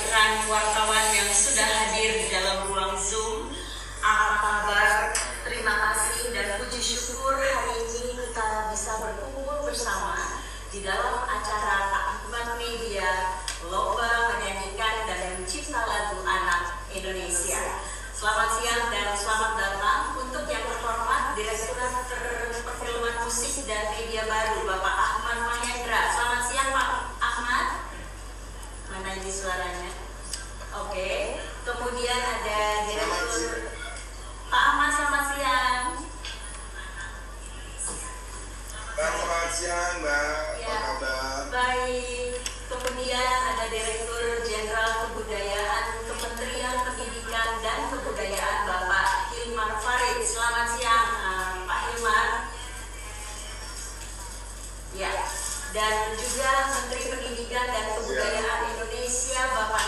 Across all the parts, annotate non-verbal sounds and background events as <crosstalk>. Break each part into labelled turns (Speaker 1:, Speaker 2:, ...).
Speaker 1: kehadiran wartawan yang sudah hadir di dalam ruang Zoom. Apa kabar? Terima kasih dan puji syukur hari ini kita bisa berkumpul bersama di dalam acara Takbiran Media Lomba Menyanyikan dan Mencipta Lagu Anak Indonesia. Selamat siang dan selamat datang untuk yang terhormat Direkturat Perfilman Musik dan Media Baru Bapak Ahmad Mahendra. Selamat siang Pak Ahmad. Mana ini suaranya? Oke. Kemudian ada Direktur Pak Ahmad selamat siang.
Speaker 2: Mbak, selamat siang Mbak,
Speaker 1: Ya.
Speaker 2: apa kabar?
Speaker 1: Baik. Kemudian ada Direktur Jenderal Kebudayaan Kementerian Pendidikan dan Kebudayaan Bapak Hilmar Farid. Selamat siang eh, Pak Hilmar. Ya. Dan juga Menteri Pendidikan dan Kebudayaan Indonesia Bapak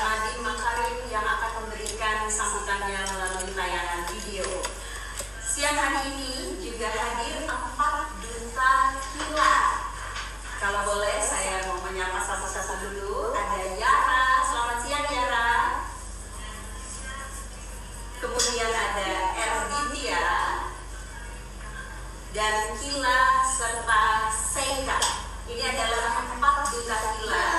Speaker 1: juga hadir empat duta kilat. Kalau boleh saya mau menyapa satu-satu dulu. Ada Yara, selamat siang Yara. Kemudian ada Erdindia dan Kila serta Seika. Ini adalah empat duta Kila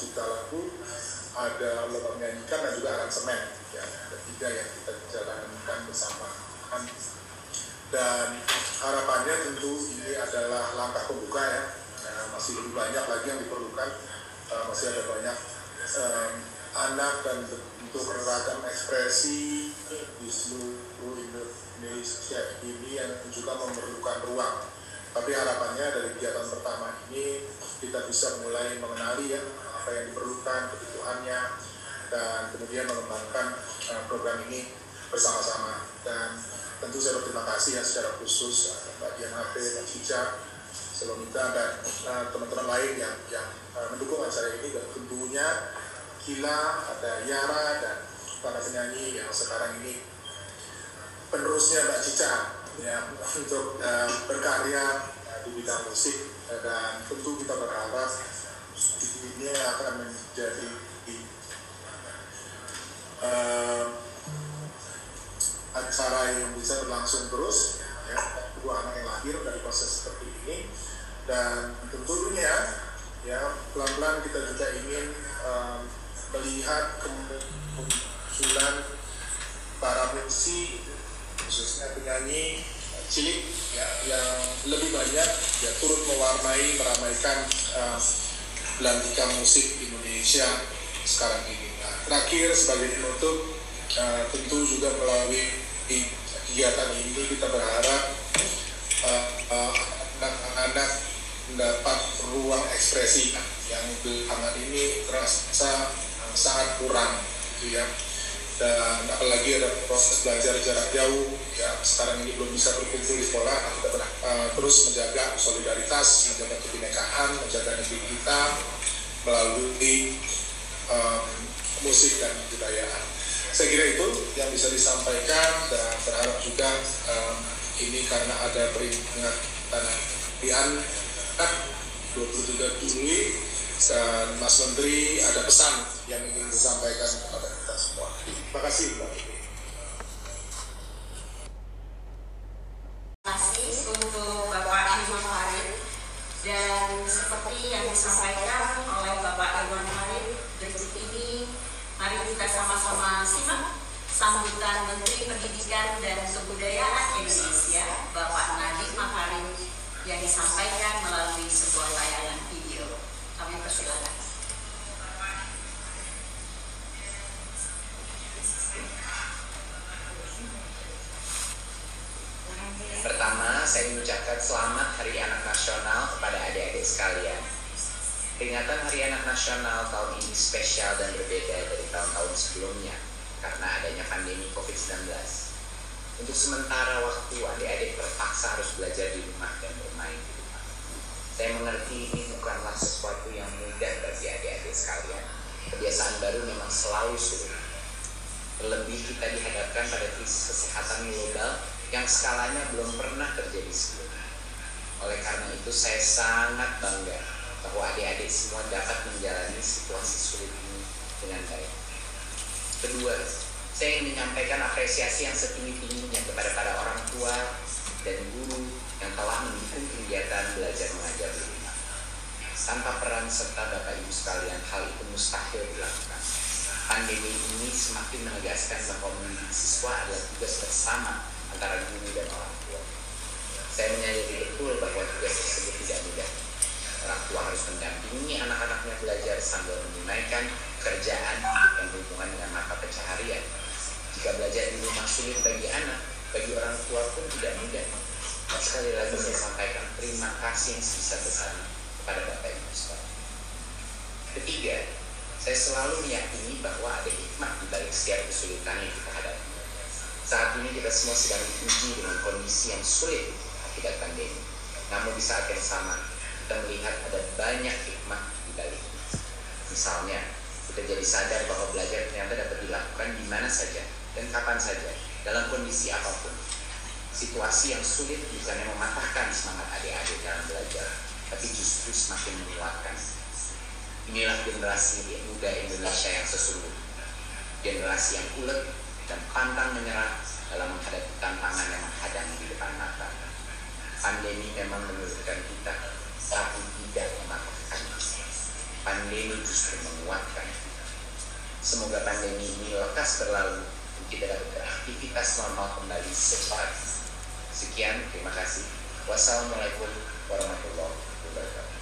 Speaker 2: cipta lagu ada lomba menyanyikan dan juga aransemen. Ya ada tiga yang kita jalankan bersama. Dan harapannya tentu ini adalah langkah pembuka ya. Nah, masih lebih banyak lagi yang diperlukan. Uh, masih ada banyak um, anak dan bentuk ragam ekspresi di seluruh Indonesia ini yang juga memerlukan ruang. Tapi harapannya dari kegiatan pertama ini kita bisa mulai mengenali ya apa yang diperlukan, kebutuhannya, dan kemudian mengembangkan uh, program ini bersama-sama. Dan tentu saya berterima kasih ya secara khusus uh, Mbak Dian HP, Mbak Cica, Selomita, dan uh, teman-teman lain yang, yang mendukung acara ini. Dan tentunya Kila, ada Yara, dan para penyanyi yang sekarang ini penerusnya Mbak Cica ya untuk uh, berkarya uh, di bidang musik uh, dan tentu kita berharap ini akan menjadi uh, acara yang bisa berlangsung terus ya dua anak yang lahir dari proses seperti ini. Dan tentunya ya pelan-pelan kita juga ingin uh, melihat kemunculan para musisi khususnya penyanyi cilik ya, yang lebih banyak ya turut mewarnai meramaikan uh, musik Indonesia sekarang ini. Nah, terakhir sebagai penutup uh, tentu juga melalui kegiatan ini kita berharap anak-anak uh, mendapat ruang ekspresi yang belakangan ini terasa sangat kurang gitu ya dan apalagi ada proses belajar jarak jauh ya sekarang ini belum bisa berkumpul di sekolah kita uh, terus menjaga solidaritas menjaga kebinekaan menjaga negeri kita melalui um, musik dan kebudayaan saya kira itu yang bisa disampaikan dan berharap juga um, ini karena ada peringatan harian 23 Juli dan Mas Menteri ada pesan yang ingin disampaikan kepada kita semua. Terima kasih Mbak.
Speaker 1: Kasih untuk Bapak Imam Farid dan seperti yang disampaikan oleh Bapak Irwan Farid berikut ini mari kita sama-sama simak sambutan Menteri Pendidikan dan Kebudayaan Indonesia Bapak Nadiem Makarim yang disampaikan melalui sebuah tayangan video. Kami persilakan.
Speaker 3: Mengucapkan selamat Hari Anak Nasional kepada adik-adik sekalian. Peringatan Hari Anak Nasional tahun ini spesial dan berbeda dari tahun-tahun sebelumnya karena adanya pandemi COVID-19. Untuk sementara waktu, adik-adik terpaksa harus belajar di rumah dan bermain di rumah. Saya mengerti ini bukanlah sesuatu yang mudah bagi adik-adik sekalian. Kebiasaan baru memang selalu sulit. Terlebih kita dihadapkan pada krisis kesehatan global yang skalanya belum pernah terjadi sebelumnya. Oleh karena itu saya sangat bangga bahwa adik-adik semua dapat menjalani situasi sulit ini dengan baik. Kedua, saya ingin menyampaikan apresiasi yang setinggi-tingginya kepada para orang tua dan guru yang telah mendukung kegiatan belajar mengajar di rumah. Tanpa peran serta Bapak Ibu sekalian, hal itu mustahil dilakukan. Pandemi ini semakin menegaskan bahwa siswa adalah tugas bersama antara guru dan orang tua. Saya menyadari betul bahwa tugas tersebut tidak mudah. Orang tua harus mendampingi anak-anaknya belajar sambil menunaikan pekerjaan yang berhubungan dengan mata pencaharian. Jika belajar di rumah sulit bagi anak, bagi orang tua pun tidak mudah. Dan sekali lagi saya sampaikan terima kasih yang sebesar-besarnya kepada Bapak Ibu. Ketiga, saya selalu meyakini bahwa ada hikmah di balik setiap kesulitan yang kita hadapi. Saat ini kita semua sedang diuji dengan kondisi yang sulit akibat pandemi. Namun di saat yang sama, kita melihat ada banyak hikmah di balik. Misalnya, kita jadi sadar bahwa belajar ternyata dapat dilakukan di mana saja dan kapan saja, dalam kondisi apa pun. Situasi yang sulit bukannya mematahkan semangat adik-adik dalam belajar, tapi justru semakin menguatkan. Inilah generasi muda Indonesia yang sesungguhnya. Generasi yang ulet dan pantang menyerah Pandemi memang menurunkan kita, tapi tidak mematahkan. Pandemi justru menguatkan. Semoga pandemi ini lekas berlalu dan kita dapat beraktivitas normal kembali secepat. Sekian, terima kasih. Wassalamualaikum warahmatullahi wabarakatuh.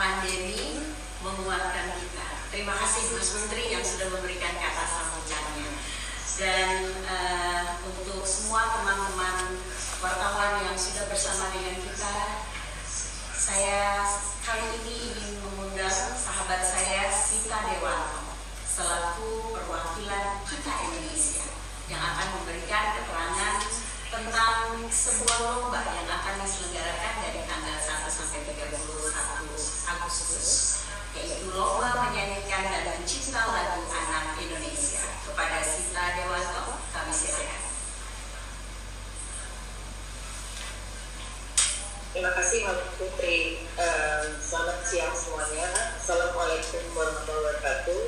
Speaker 1: Pandemi menguatkan kita. Terima kasih Mas Menteri yang sudah memberikan kata sambutannya. dan uh, untuk semua teman-teman wartawan yang sudah bersama dengan kita, saya kali ini ingin mengundang sahabat saya Sita Dewanto selaku perwakilan kita Indonesia yang akan memberikan keterangan tentang sebuah lomba yang akan diselenggarakan dari tanggal 1 sampai 31 Agustus yaitu lomba menyanyikan dan mencipta lagu anak Indonesia kepada Sita Dewanto kami silakan.
Speaker 4: Terima kasih Mbak Putri. Selamat siang semuanya. Assalamualaikum warahmatullahi wabarakatuh.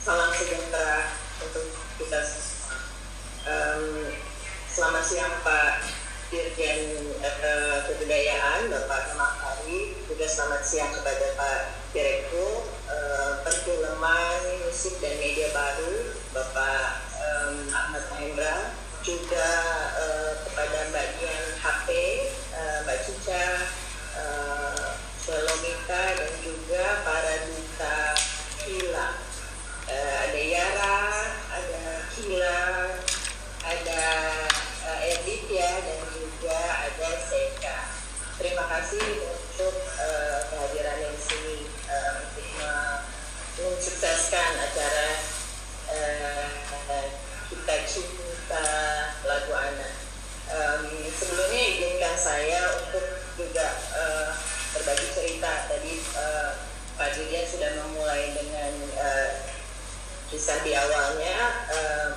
Speaker 4: Salam sejahtera untuk kita semua. Selamat siang Pak Dirjen uh, Kebudayaan Bapak Kemakari. Juga selamat siang kepada Pak Direktur uh, Perfilman, Musik dan Media Baru Bapak Ahmad Mahendra. Juga kisah di awalnya. Uh,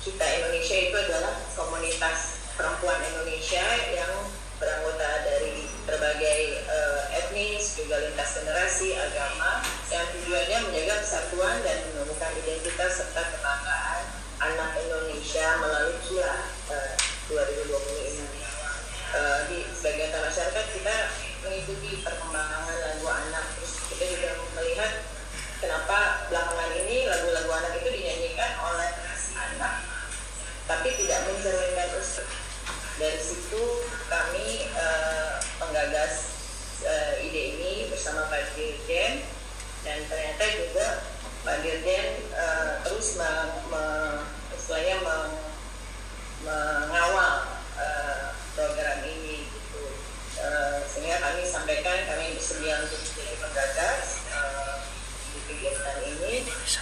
Speaker 4: kita Indonesia itu adalah komunitas perempuan Indonesia yang beranggota dari berbagai uh, etnis, juga lintas generasi, agama, yang tujuannya menjaga kesatuan dan menemukan identitas serta kebanggaan anak Indonesia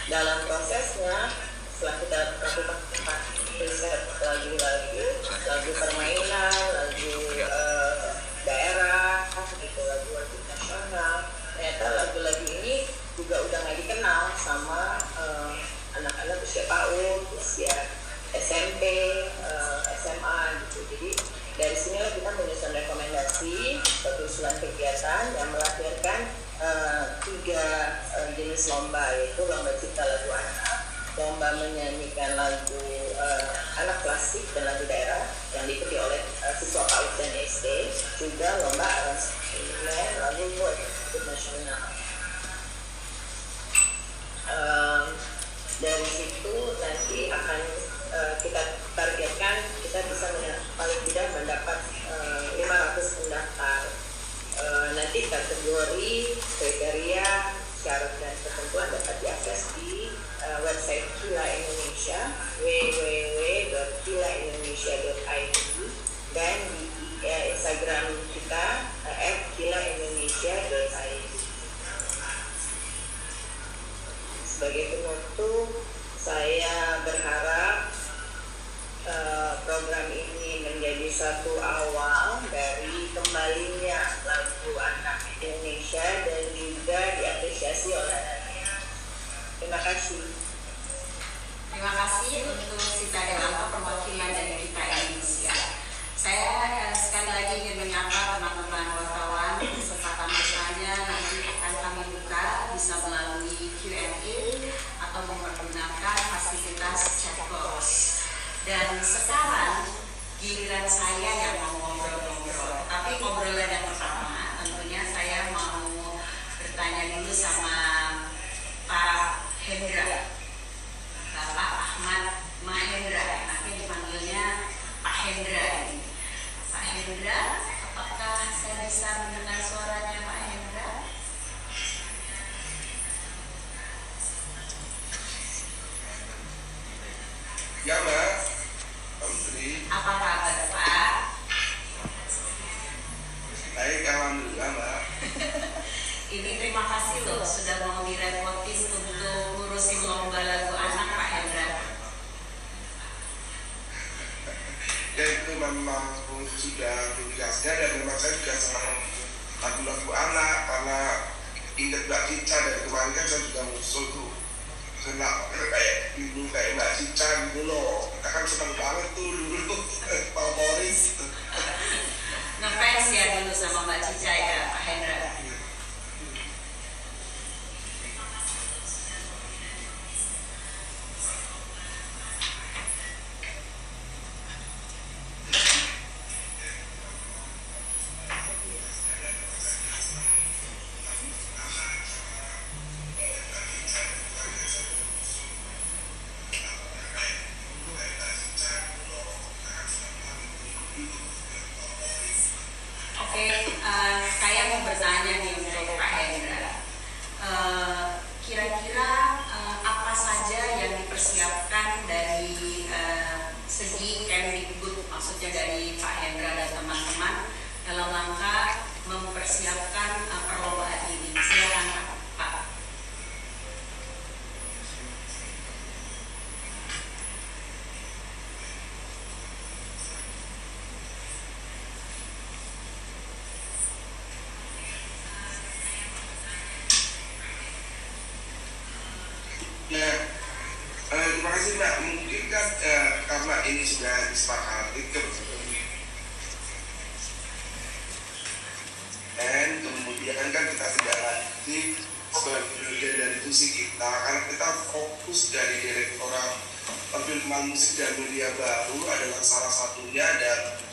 Speaker 4: dalam prosesnya setelah kita lakukan riset lagu-lagu lagu permainan lagu uh, daerah gitu lagu-lagu nasional ternyata lagu-lagu ini juga udah nggak dikenal sama uh, anak-anak usia PAUD usia SMP uh, SMA gitu. Jadi dari sinilah kita menyusun rekomendasi satu usulan kegiatan yang melahirkan uh, tiga uh, jenis lomba yaitu lomba lomba menyanyikan lagu uh, anak klasik dan lagu daerah yang diikuti oleh uh, siswa PAUD dan SD juga lomba aransemen lagu buat nasional. Um, dari situ nanti akan uh, kita targetkan kita bisa paling tidak mendapat uh, 500 pendaftar. Uh, nanti kategori kriteria syarat dan Kila Indonesia www.kilaindonesia.id dan di uh, Instagram kita uh, @kilaindonesia.id. Sebagai penutup, saya berharap uh, program ini menjadi satu awal dari kembalinya lagu anak Indonesia dan juga diapresiasi oleh Terima kasih.
Speaker 1: Terima kasih untuk Sita Dewanto perwakilan dari kita Indonesia. Saya eh, sekali lagi ingin menyapa teman-teman
Speaker 5: kesepakatan itu dan kemudian kan kita tidak lagi berbeda dari visi kita karena kita fokus dari direktorat perfilman musik dan media baru adalah salah satunya dan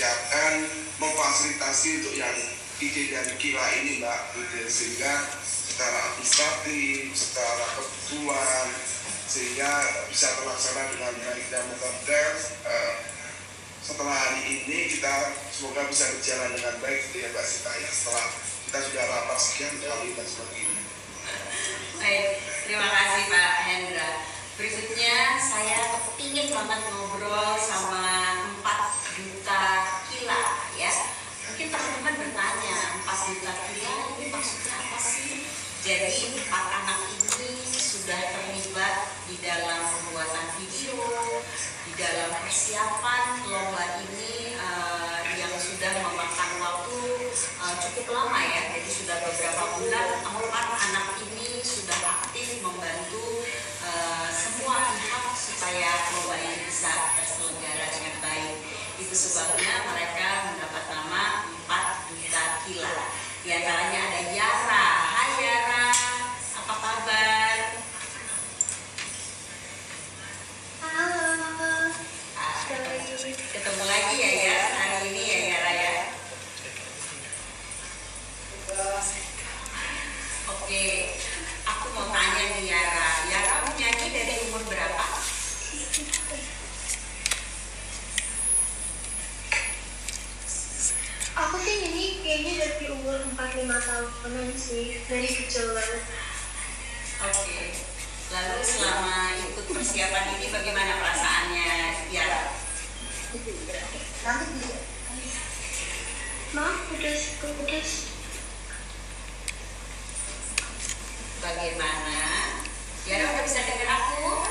Speaker 5: mempersiapkan, memfasilitasi untuk yang ide dan kila ini Mbak gitu. sehingga secara administratif, secara kebutuhan sehingga bisa terlaksana dengan baik dan mudah eh, setelah hari ini kita semoga bisa berjalan dengan baik gitu ya Mbak Sita ya setelah kita sudah rapat sekian kali dan sebagainya.
Speaker 1: Baik, terima kasih Pak Hendra berikutnya saya ingin banget ngobrol sama empat juta kila ya. Mungkin teman-teman bertanya empat juta kila ini maksudnya apa sih? Jadi empat anak ini sudah terlibat di dalam pembuatan video di dalam persiapan lomba ini. on that
Speaker 6: one. I tahunan sih, dari kecil banget.
Speaker 1: Oke. Lalu selama ikut persiapan ini bagaimana perasaannya ya?
Speaker 6: Maaf, putus, putus.
Speaker 1: Bagaimana? Yara udah bisa dengar aku?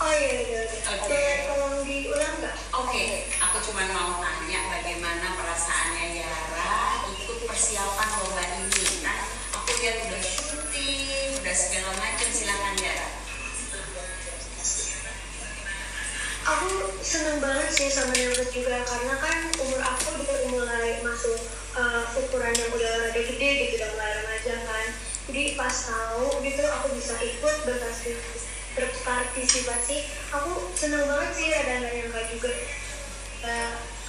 Speaker 6: Oh iya, iya, iya.
Speaker 1: Oke.
Speaker 6: Boleh tolong diulang nggak?
Speaker 1: Oke, aku cuma mau tanya bagaimana perasaannya Yara ikut persiapan lomba ini kan? Aku lihat udah syuting, udah segala macam. Silakan Yara.
Speaker 6: Aku seneng banget sih sama Nelbet juga karena kan umur aku udah mulai masuk uh, ukuran yang udah rada gede gitu udah mulai remaja kan jadi pas tahu gitu aku bisa ikut berpartisipasi, berpartisipasi aku seneng banget sih rada nggak nyangka juga ya,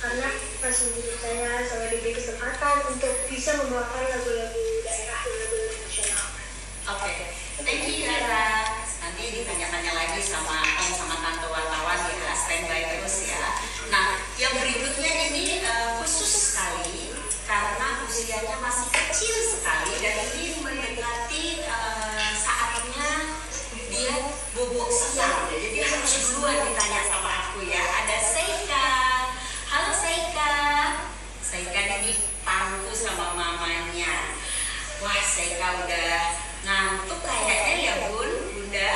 Speaker 6: karena pas menjadi saya selalu diberi kesempatan untuk bisa membawakan lagu-lagu daerah dan lagu-lagu nasional
Speaker 1: Oke, thank you Yara. Nanti ditanya-tanya lagi sama Om sama Tante wartawan ya, standby terus ya. Nah, yang berikutnya ini eh, khusus sekali karena usianya masih kecil sekali dan ini mendekati eh, saatnya dia bobok siang. Jadi harus duluan ditanya sama aku ya. Ada Seika. Halo Seika. Seika ini pangku sama mamanya. Wah, Seika udah ngantuk kayaknya ya Bun, Bunda.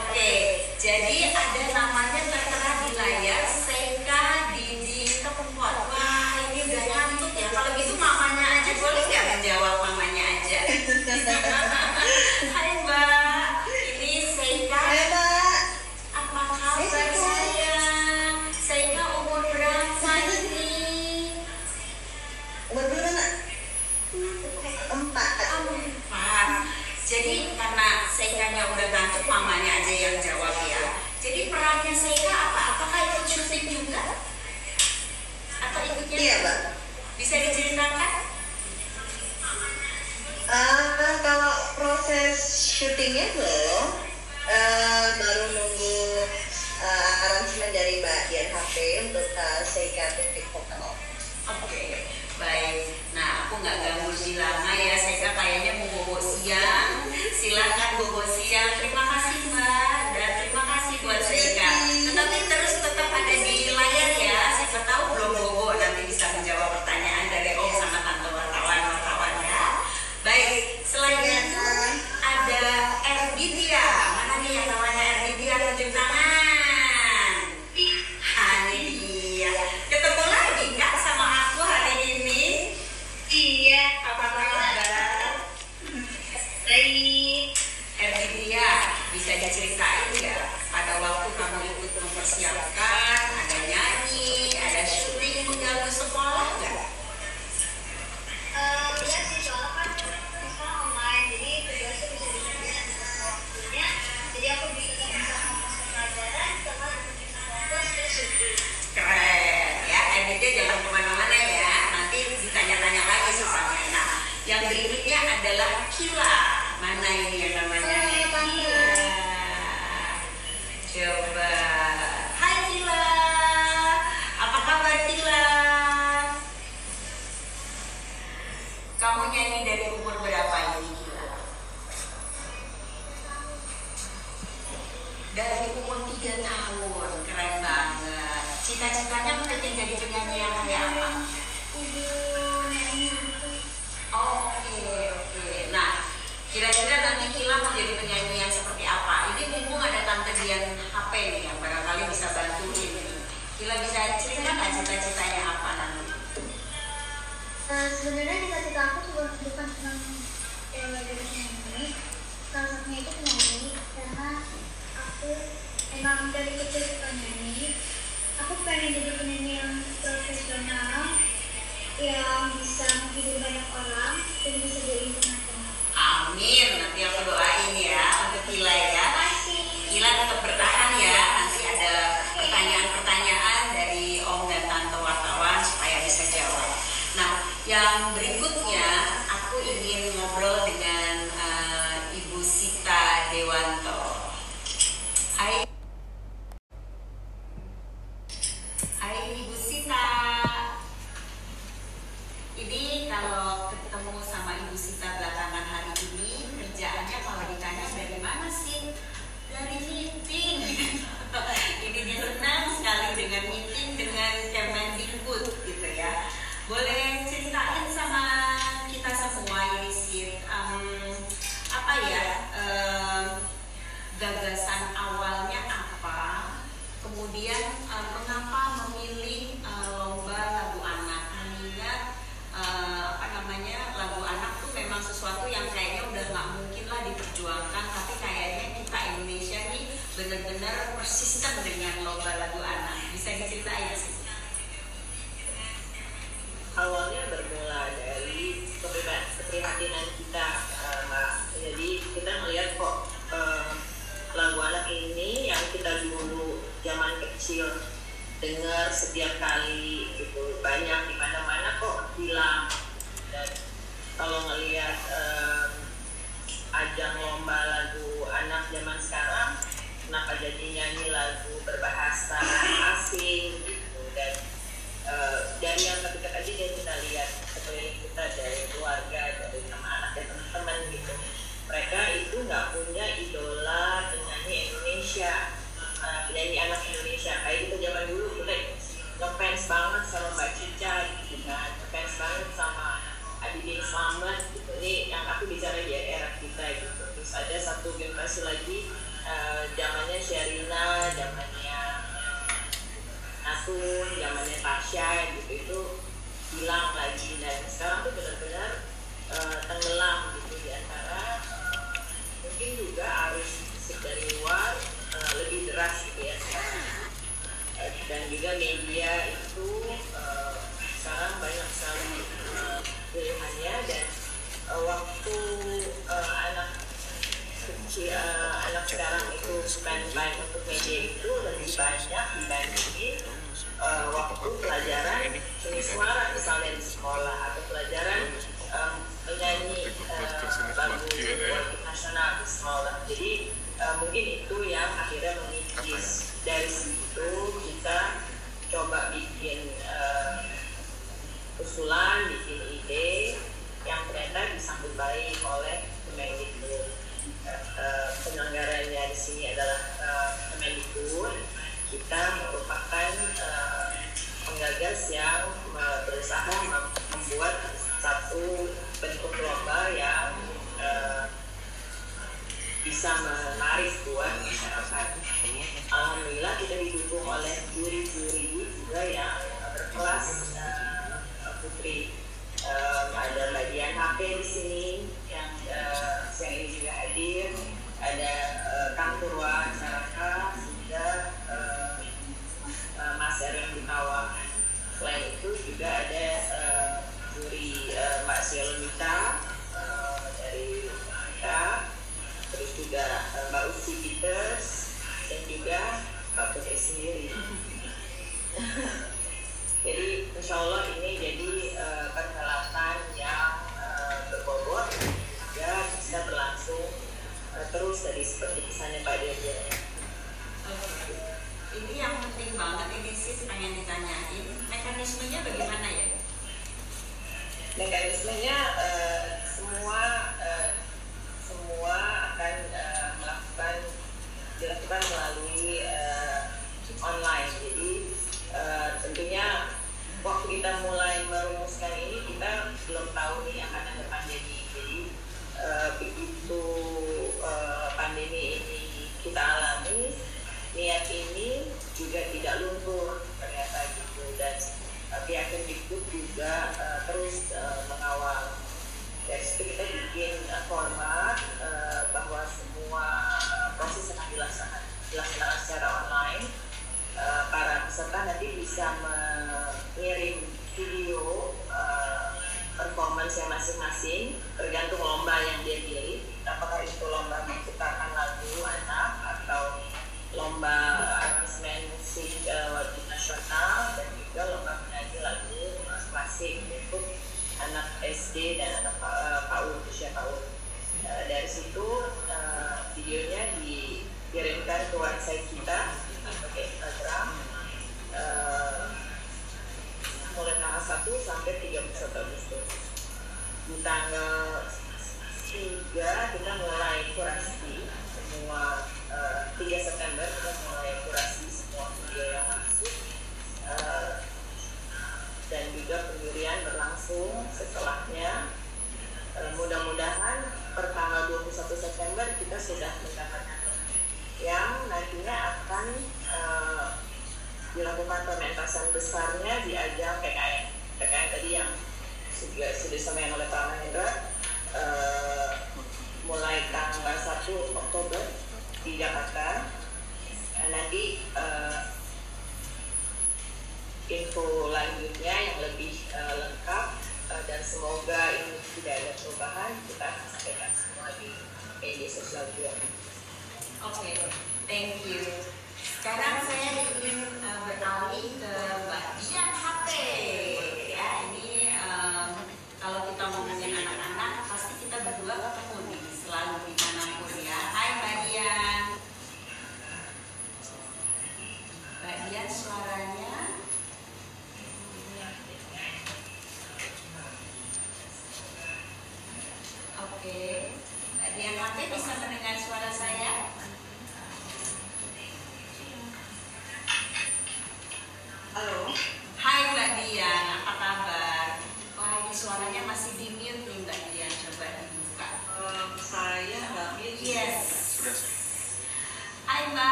Speaker 1: Oke, jadi ada namanya tertera yang jawab ya. Jadi perannya Seika apa? Apakah ikut syuting juga? Atau ikutnya?
Speaker 4: Iya mbak.
Speaker 1: Bisa diceritakan?
Speaker 4: Ah, kalau proses syutingnya belum, Eh, baru nunggu eh, aransemen dari Mbak Dian HP untuk uh, Seika Titik Hotel.
Speaker 1: Oke, baik. Nah, aku nggak ganggu lebih lama ya. Seika kayaknya mau bobo siang. Silahkan bobo siang. Terima kasih Mbak dan terima kasih buat Seika. Tetapi terus tetap ada di layar ya. Siapa tahu belum bobo nanti bisa menjawab pertanyaan dari Om sama Tante wartawan wartawan ya. Baik, Cita-citanya pengen jadi penyanyi yang kayak apa?
Speaker 6: gitu
Speaker 1: Oke, oke. Nah, kira-kira nanti Kila mau jadi penyanyi yang seperti apa? Ini mumpung ada tante Dian HP nih yang barangkali bisa bantuin. Kila bisa ceritakan nggak cita-citanya apa nanti?
Speaker 6: Nah, sebenarnya cita-cita aku juga bukan cuma yang jadi penyanyi salah itu penyanyi karena aku emang dari kecil suka nyanyi aku pengen jadi penyanyi yang profesional yang bisa menghibur banyak orang dan bisa jadi internasional
Speaker 1: Amin. Nanti aku doain ya untuk Kila ya. Kila tetap bertahan ya. Nanti ada pertanyaan-pertanyaan dari Om dan Tante wartawan supaya bisa jawab. Nah, yang berikutnya
Speaker 4: dengar setiap kali gitu banyak di mana mana kok bilang dan kalau ngelihat masih lagi eh, zamannya uh, Sherina zamannya Asun zamannya Pasha gitu. Itu hilang lagi. Dan sekarang tuh benar-benar uh, tenggelam gitu di antara mungkin juga arus musik dari luar uh, lebih deras gitu ya sekarang. Dan juga media itu uh, sekarang banyak sekali uh, pilihannya. Dan uh, si uh, anak sekarang itu spend time untuk media itu lebih banyak dibanding uh, eh, waktu pelajaran seni suara misalnya di sekolah atau pelajaran eh, um, menyanyi uh, lagu nasional di sekolah. Jadi uh, mungkin itu yang akhirnya mengikis. Dari situ kita coba bikin uh, usulan 每年。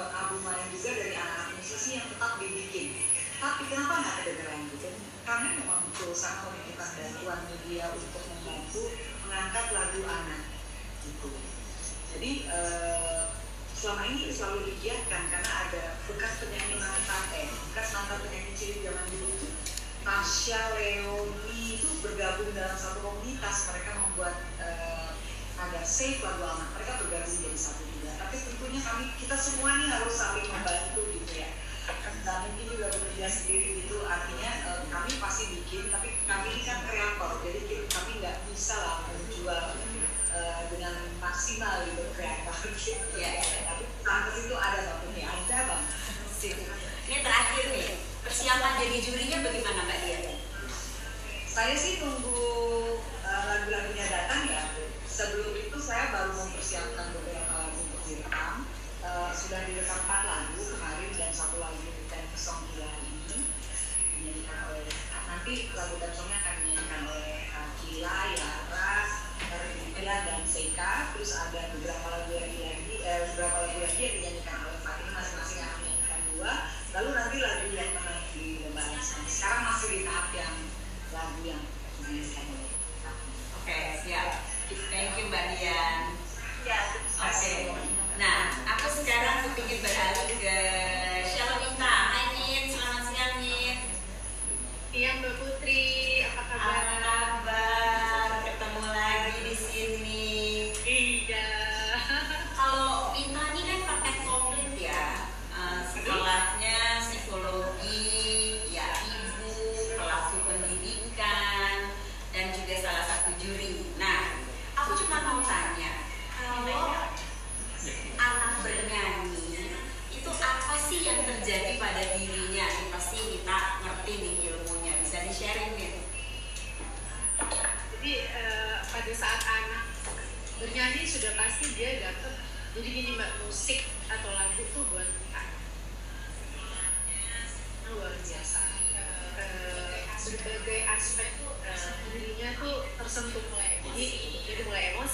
Speaker 4: membuat
Speaker 7: album lain juga dari anak-anak musisi yang tetap dibikin. Tapi kenapa nggak ada kedengeran gitu? Kami memang berusaha membutuhkan bantuan media untuk membantu mengangkat lagu anak gitu. Jadi eh, selama ini selalu digiatkan karena ada bekas penyanyi mantan eh bekas mantan penyanyi cilik zaman dulu itu Tasya Leoni itu bergabung dalam satu komunitas. Mereka membuat eh, agar safe lagu anak mereka bergabung jadi satu juga. Tapi tentunya kami kita semua ini harus saling membantu gitu ya. Dan mungkin juga bekerja sendiri itu artinya eh, kami pasti bikin tapi kami ini kan kreator. Jadi kami nggak bisa lah menjual eh, dengan maksimal gitu kreator <laughs> gitu. Ya tapi kampus itu ada banget ada bang
Speaker 1: ini terakhir nih. Persiapan jadi jurinya bagaimana mbak Dia?
Speaker 7: Saya sih tunggu eh, lagu-lagunya datang ya sebelum itu saya baru mempersiapkan beberapa lagu untuk direkam uh, eh,
Speaker 8: sudah direkam empat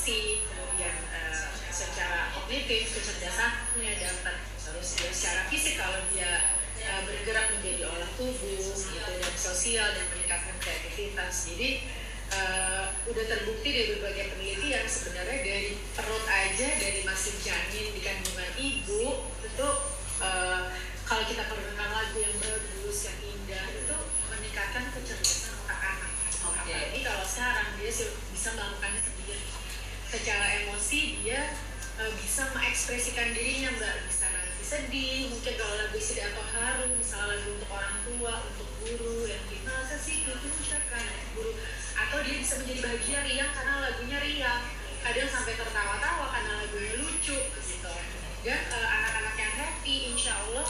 Speaker 8: emosi kemudian eh, secara kognitif kecerdasannya dapat terus dia secara fisik kalau dia eh, bergerak menjadi olah tubuh gitu dan sosial dan meningkatkan kreativitas. Jadi eh, udah terbukti dari berbagai penelitian sebenarnya dari perut aja dari masih janin di kandungan ibu itu eh, kalau kita perdengarkan lagu yang bagus yang indah itu meningkatkan kecerdasan otak anak.
Speaker 1: Oke.
Speaker 8: apalagi kalau sekarang dia bisa melakukannya sendiri secara emosi dia eh, bisa mengekspresikan dirinya mbak. Bisa nanti sedih mungkin kalau lagu sedih atau haru misalnya lagu untuk orang tua untuk guru yang gimana sih itu ucapkan guru. Atau dia bisa menjadi bahagia riang karena lagunya riang. Kadang sampai tertawa-tawa karena lagunya lucu gitu. Dan eh, anak-anak yang happy insya Allah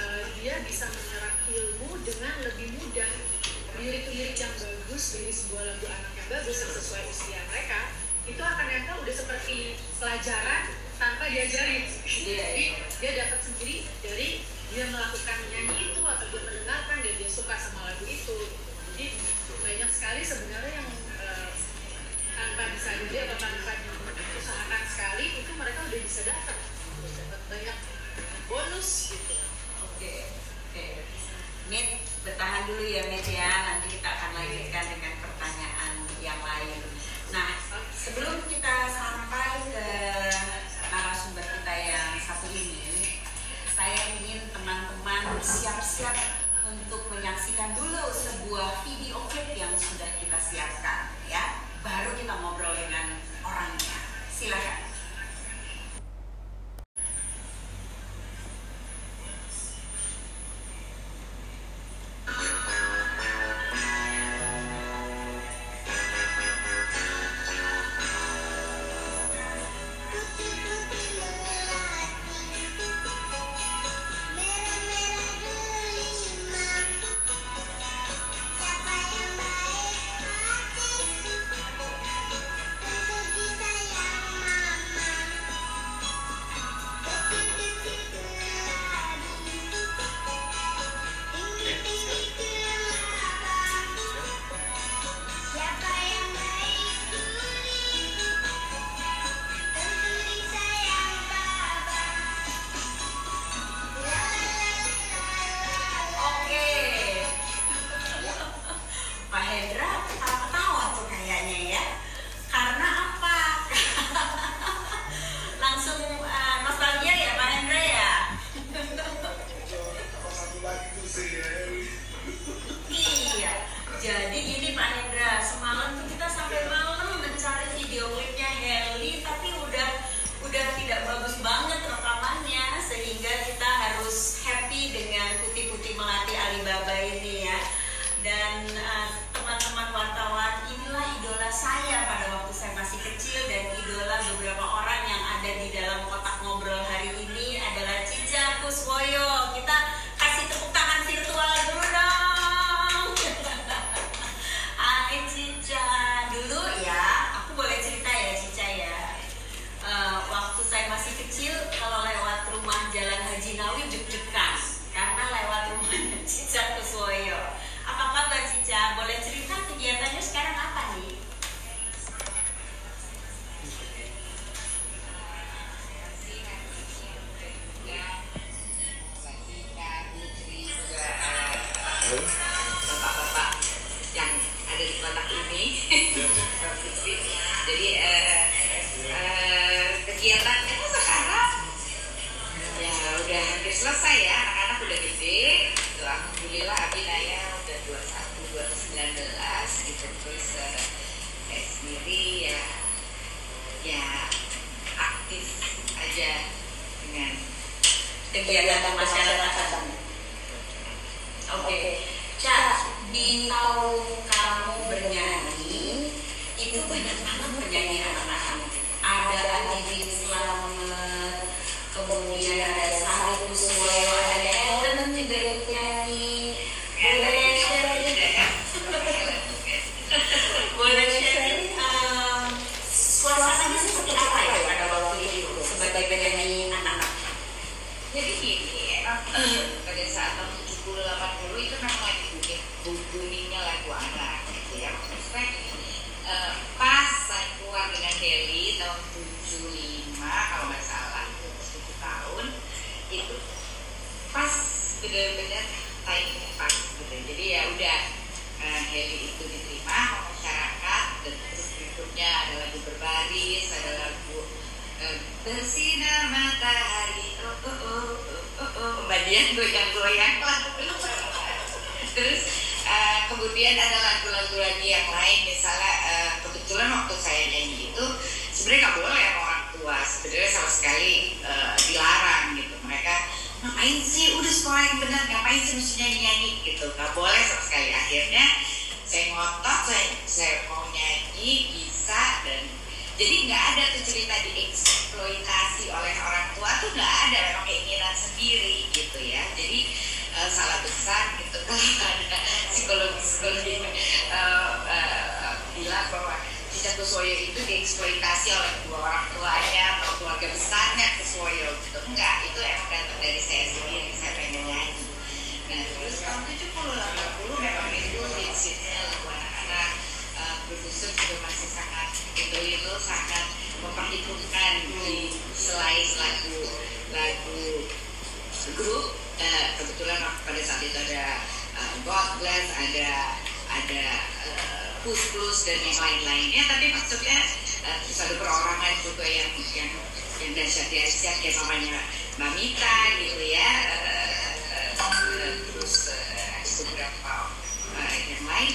Speaker 8: eh, dia bisa menyerap ilmu dengan lebih mudah. Lirik-lirik yang bagus dari sebuah lagu anak yang bagus yang sesuai usia mereka itu akan nyata udah seperti pelajaran tanpa diajarin jadi dia dapat sendiri dari dia melakukan nyanyi itu atau dia mendengarkan dan dia suka sama lagu itu jadi banyak sekali sebenarnya yang eh, tanpa disadari atau tanpa diusahakan sekali itu mereka udah bisa dapat dapat banyak bonus gitu
Speaker 1: Oke, oke. Mit, bertahan dulu ya Mit ya. Nanti kita akan lanjutkan dengan pertanyaan yang lain. Sebelum kita sampai ke narasumber kita yang satu ini, saya ingin teman-teman siap-siap untuk menyaksikan dulu sebuah video clip yang sudah kita siapkan ya. Baru kita ngobrol dengan orangnya. Silakan. pada saat tahun 70-80 itu memang lagi
Speaker 9: booming, goyang-goyang lah terus eh, kemudian ada lagu-lagu lagi yang lain. Misalnya eh, kebetulan waktu saya nyanyi itu sebenarnya nggak boleh sama orang tua. Sebenarnya sama sekali eh, dilarang gitu. Mereka ngapain sih? Udah sekolah yang benar. Ngapain sih mesti nyanyi nyanyi gitu. Nggak boleh sama sekali. Akhirnya saya ngotot saya saya mau nyanyi bisa dan jadi nggak ada tuh cerita dieksploitasi oleh orang tua tuh nggak ada memang keinginan sendiri gitu ya. Jadi eh, salah besar gitu. Kalau <laughs> ada psikologi psikologi bilang bahwa Cica Kuswoyo itu dieksploitasi oleh dua orang tuanya atau keluarga besarnya Kuswoyo gitu. Enggak itu emang datang dari saya sendiri saya pengen nyanyi. Nah terus tahun 70 80 memang itu hitsnya lagu anak-anak eh, produser juga masih sangat itu itu sangat memperhitungkan di selain lagu lagu grup. Eh, kebetulan pada saat itu ada eh, God Bless ada ada eh, Push Plus dan yang lain-lainnya. Tapi maksudnya eh, terus perorangan juga yang yang yang dahsyat dahsyat. Kayak namanya Mbak Mita gitu ya. Eh, eh, terus beberapa yang lain.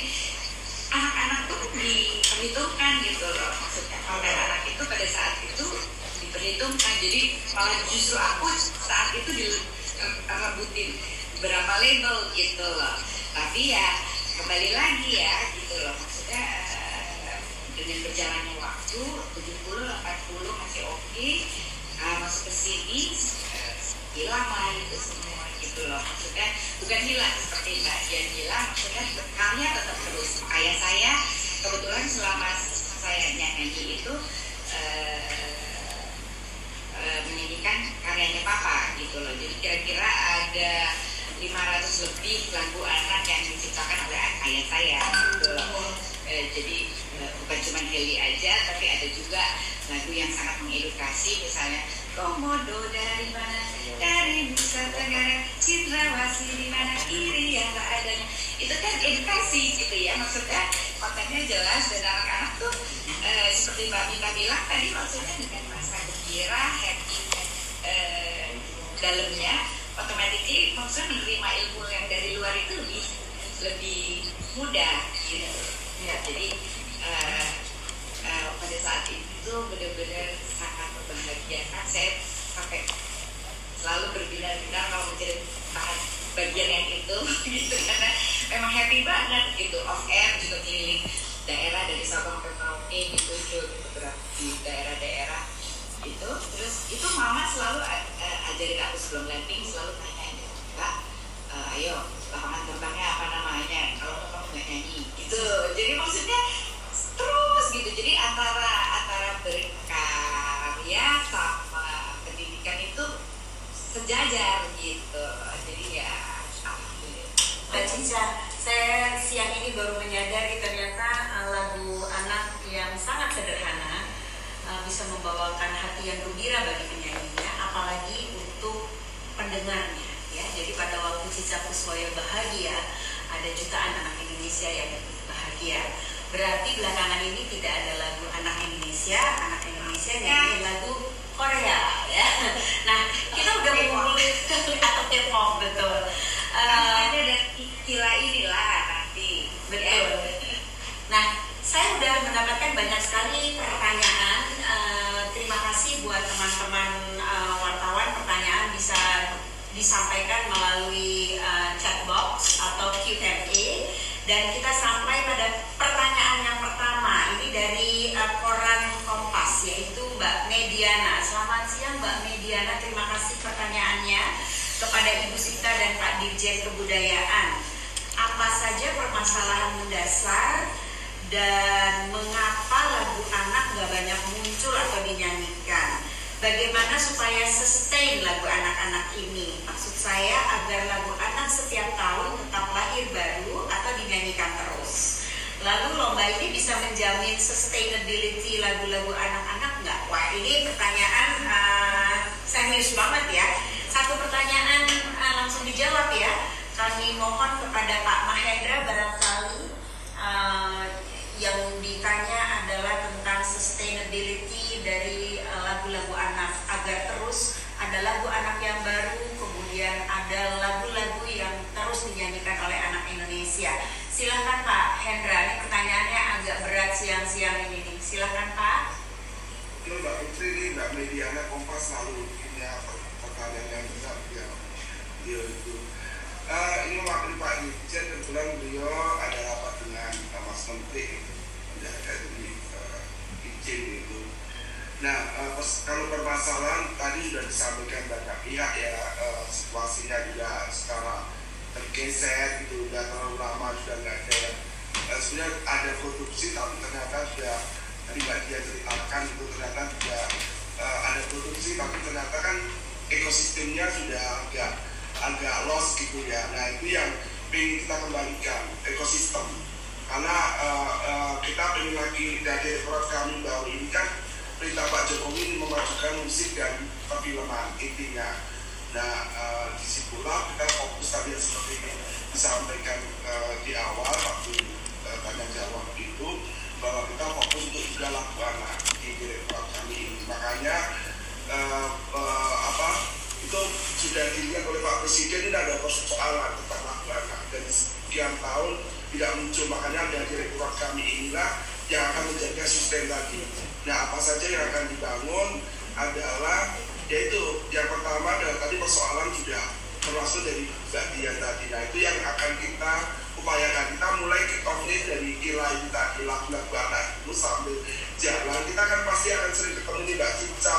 Speaker 9: Anak-anak tuh diperhitungkan gitu loh anak itu pada saat itu diperhitungkan. Jadi malah justru aku saat itu direbutin berapa label gitu loh. Tapi ya kembali lagi ya gitu loh. Maksudnya eh, dengan berjalannya waktu 70 80 masih oke. Eh, masuk ke sini eh, hilang lah itu semua gitu loh. Maksudnya bukan hilang seperti Mbak Dian bilang maksudnya karya tetap terus. Ayah saya kebetulan selama saya nyanyi itu eh, eh, menyanyikan karyanya papa gitu loh. Jadi kira-kira ada 500 lebih lagu anak yang diciptakan oleh ayah saya gitu loh. Eh, jadi bukan cuma Heli aja tapi ada juga lagu yang sangat mengedukasi misalnya Komodo dari mana? Dari Nusa Tenggara Cindrawasih di mana? Iri yang adanya. Itu kan edukasi gitu ya maksudnya kontennya jelas dan anak-anak tuh eh, seperti Mbak Mita bilang tadi maksudnya dengan rasa gembira happy eh, dalamnya otomatis maksudnya menerima ilmu yang dari luar itu lebih lebih mudah gitu. Ya jadi eh, eh, pada saat itu benar-benar sangat membahagiakan. Saya sampai selalu berbinar-binar kalau menceritakan bagian yang itu <laughs> gitu karena memang happy banget gitu off air juga keliling daerah dari Sabang ke Merauke gitu ke beberapa di daerah-daerah itu terus itu mama selalu eh, ajarin aku sebelum landing selalu tanya kak eh, ayo lapangan terbangnya apa namanya? Kalau kamu nggak nyanyi. Gitu. Jadi maksudnya terus gitu. Jadi antara antara berkarya sama pendidikan itu sejajar gitu
Speaker 1: Mbak Cica, saya siang ini baru menyadari ternyata uh, lagu anak yang sangat sederhana uh, bisa membawakan hati yang gembira bagi penyanyinya, apalagi untuk pendengarnya. Ya, jadi pada waktu Cica Kuswoyo bahagia, ada jutaan anak Indonesia yang bahagia. Berarti belakangan ini tidak ada lagu anak Indonesia, anak Indonesia nyanyi lagu Korea, ya. Nah, kita udah mengumpul <laughs> atau K-pop betul. Uh,
Speaker 9: ada kila inilah nanti
Speaker 1: Betul. Nah, saya sudah mendapatkan banyak sekali pertanyaan. Eh, terima kasih buat teman-teman eh, wartawan. Pertanyaan bisa disampaikan melalui eh, chat box atau Q&A. Dan kita sampai pada pertanyaan yang pertama. Ini dari eh, koran Kompas, yaitu Mbak Mediana. Selamat siang Mbak Mediana. Terima kasih pertanyaannya kepada Ibu Sita dan Pak Dirjen Kebudayaan apa saja permasalahan mendasar dan mengapa lagu anak nggak banyak muncul atau dinyanyikan. Bagaimana supaya sustain lagu anak-anak ini? Maksud saya agar lagu anak setiap tahun tetap lahir baru atau dinyanyikan terus. Lalu lomba ini bisa menjamin sustainability lagu-lagu anak-anak nggak? Wah ini pertanyaan uh, serius banget ya. Satu pertanyaan uh, langsung dijawab ya kami mohon kepada Pak Mahendra barangkali uh, yang ditanya adalah tentang sustainability dari uh, lagu-lagu anak agar terus ada lagu anak yang baru kemudian ada lagu-lagu yang terus dinyanyikan oleh anak Indonesia. Silahkan Pak Hendra, ini pertanyaannya agak berat siang-siang ini nih. Silahkan Pak.
Speaker 5: Mbak Putri Mbak Mediana Kompas selalu punya pertanyaan yang besar ya. Beliau itu. Eh, ini mewakili Pak Dirjen kebetulan beliau ada rapat dengan eh, Mas Menteri menjaga ini eh, izin itu. Nah, eh, pers- kalau permasalahan tadi sudah disampaikan banyak pihak ya eh, situasinya juga sekarang tergeser gitu udah terlalu lama sudah nggak ada eh, sebenarnya ada korupsi tapi ternyata sudah tadi Mbak Dia ceritakan itu ternyata juga eh, ada korupsi tapi ternyata kan ekosistemnya sudah agak agak lost gitu ya. Nah itu yang ingin kita kembalikan ekosistem. Karena eh, eh, kita pengen lagi dari rekor kami bahwa ini kan perintah Pak Jokowi ini memajukan musik dan perfilman intinya. Nah di situ pula kita fokus tadi yang seperti ini disampaikan eh, di awal waktu tanya jawab itu bahwa kita fokus untuk juga anak di direktorat kami ini. Makanya eh, apa itu sudah dilihat oleh Pak Presiden ini ada persoalan tentang anak dari sekian tahun tidak muncul makanya ada direktorat kami inilah yang akan menjaga sustain tadi. Nah apa saja yang akan dibangun adalah yaitu yang pertama adalah tadi persoalan sudah termasuk dari Mbak Dian tadi. Nah itu yang akan kita upayakan. Kita mulai kick off ini dari kila itu tadi lagu-lagu anak itu sambil jalan. Kita kan pasti akan sering ketemu nih Mbak Cica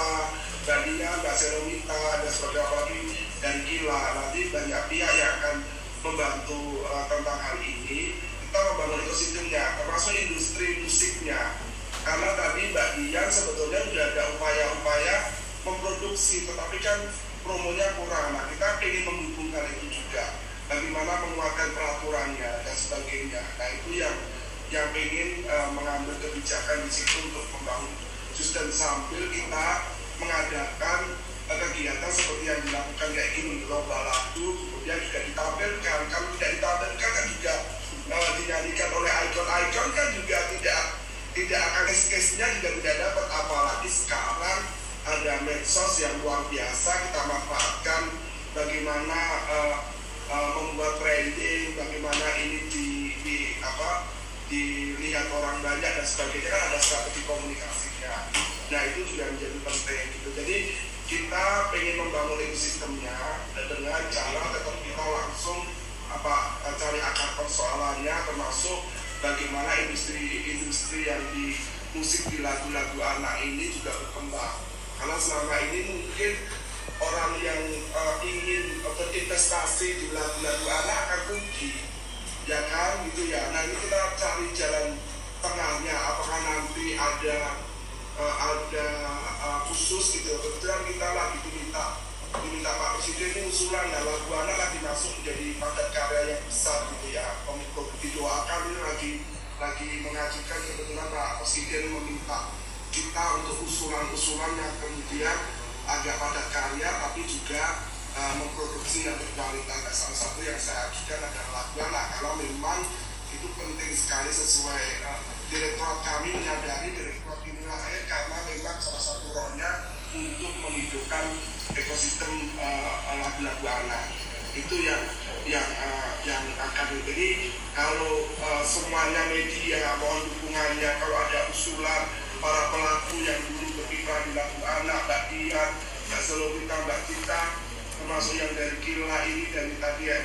Speaker 5: Mbak Dia, Seromita dan sebagainya dari Kila nanti banyak pihak yang akan membantu uh, tentang hal ini. Kita membangun ekosistemnya termasuk industri musiknya. Karena tadi Mbak Dian sebetulnya sudah ada upaya-upaya memproduksi tetapi kan promonya kurang. Nah kita ingin menghubungkan itu juga. Bagaimana menguatkan peraturannya dan sebagainya. Nah itu yang yang ingin uh, mengambil kebijakan di situ untuk membangun sistem sambil kita mengadakan uh, kegiatan seperti yang dilakukan kayak gini lomba lagu kemudian juga ditampilkan. Kalau tidak ditampilkan kan juga uh, dinyanyikan oleh ikon-ikon kan juga tidak tidak akan case-case-nya juga tidak dapat. Apalagi sekarang ada medsos yang luar biasa kita manfaatkan bagaimana uh, uh, membuat branding bagaimana ini di, di apa dilihat orang banyak dan sebagainya. Kan ada strategi komunikasinya nah itu juga menjadi penting gitu. Jadi kita pengen membangun ekosistemnya dan dengan cara tetap kita langsung apa cari akar persoalannya termasuk bagaimana industri-industri yang di musik di lagu-lagu anak ini juga berkembang. Karena selama ini mungkin orang yang eh, ingin berinvestasi di lagu-lagu anak akan rugi. Ya kan? Gitu ya. Nah ini kita cari jalan tengahnya. Apakah nanti ada uh, ada uh, khusus gitu. Kebetulan kita lagi diminta diminta Pak Presiden ini usulan ya lagu anak lagi masuk menjadi padat karya yang besar gitu ya. Kominfo didoakan ini lagi lagi mengajukan kebetulan Pak Presiden meminta kita untuk usulan-usulan yang kemudian agak padat karya tapi juga uh, memproduksi yang berkualitas. Nah, salah satu yang saya ajukan adalah lagu anak karena memang itu penting sekali sesuai uh, direktorat kami menyadari direktorat inilah saya karena memang salah satu rohnya untuk menghidupkan ekosistem uh, lagu-lagu anak itu yang yang uh, yang akan jadi kalau uh, semuanya media mohon dukungannya kalau ada usulan para pelaku yang dulu berkiprah di lagu anak Mbak Dian, Mbak Selomita, Mbak Cita termasuk yang dari Kila ini dari tadi ya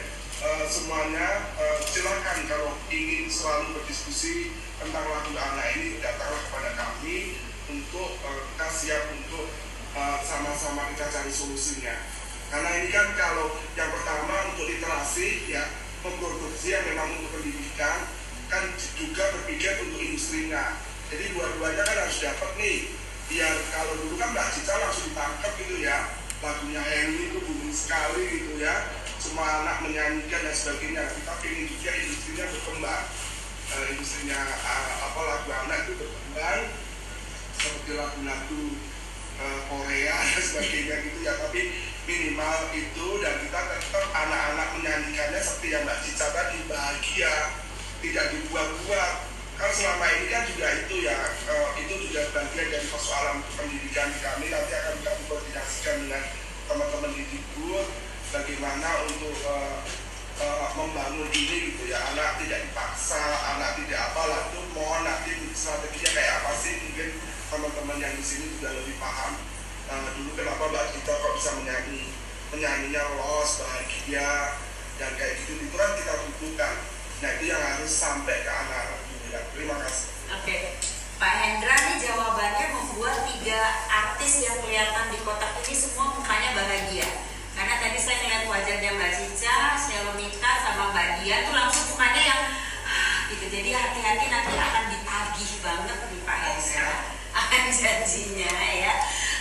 Speaker 5: uh, semuanya uh, silakan kalau ingin selalu berdiskusi tentang lagu anak ini datanglah kepada kami untuk uh, kita siap untuk uh, sama-sama kita cari solusinya. Karena ini kan kalau yang pertama untuk literasi ya memproduksi yang memang untuk pendidikan kan juga berpikir untuk industrinya. Jadi dua-duanya kan harus dapat nih. Biar kalau dulu kan Mbak Cica langsung ditangkap gitu ya. Lagunya Henry itu booming sekali gitu ya. Semua anak menyanyikan dan sebagainya. Kita ingin juga industrinya berkembang uh, uh, apa lagu anak itu berkembang seperti lagu-lagu uh, Korea dan sebagainya gitu ya. Tapi minimal itu dan kita tetap anak-anak menyanyikannya seperti yang Mbak Cica tadi bahagia tidak dibuat-buat kan selama ini kan juga itu ya itu juga bagian dari persoalan pendidikan kami. Nanti akan kami koordinasikan dengan teman-teman di Dikbud bagaimana untuk membangun ini gitu ya. Anak tidak dipaksa anak tidak apalah. Itu mohon nanti strateginya kayak apa sih? Mungkin teman-teman yang di sini juga lebih paham. Uh, dulu kenapa mbak kita kok bisa menyanyi? Menyanyinya los bahagia dan kayak gitu. Itu kan kita butuhkan. Nah itu yang harus sampai ke anak-anak gitu ya. terima kasih.
Speaker 1: Oke, Pak Hendra nih jawabannya membuat tiga artis yang kelihatan di kotak ini semua mukanya bahagia. Karena tadi saya ngeliat wajahnya Mbak Cica, Shelomita, sama Mbak Dia tuh langsung mukanya yang "Ah," gitu. Jadi hati-hati nanti akan ditagih banget nih Pak Hendra. Akan janjinya ya.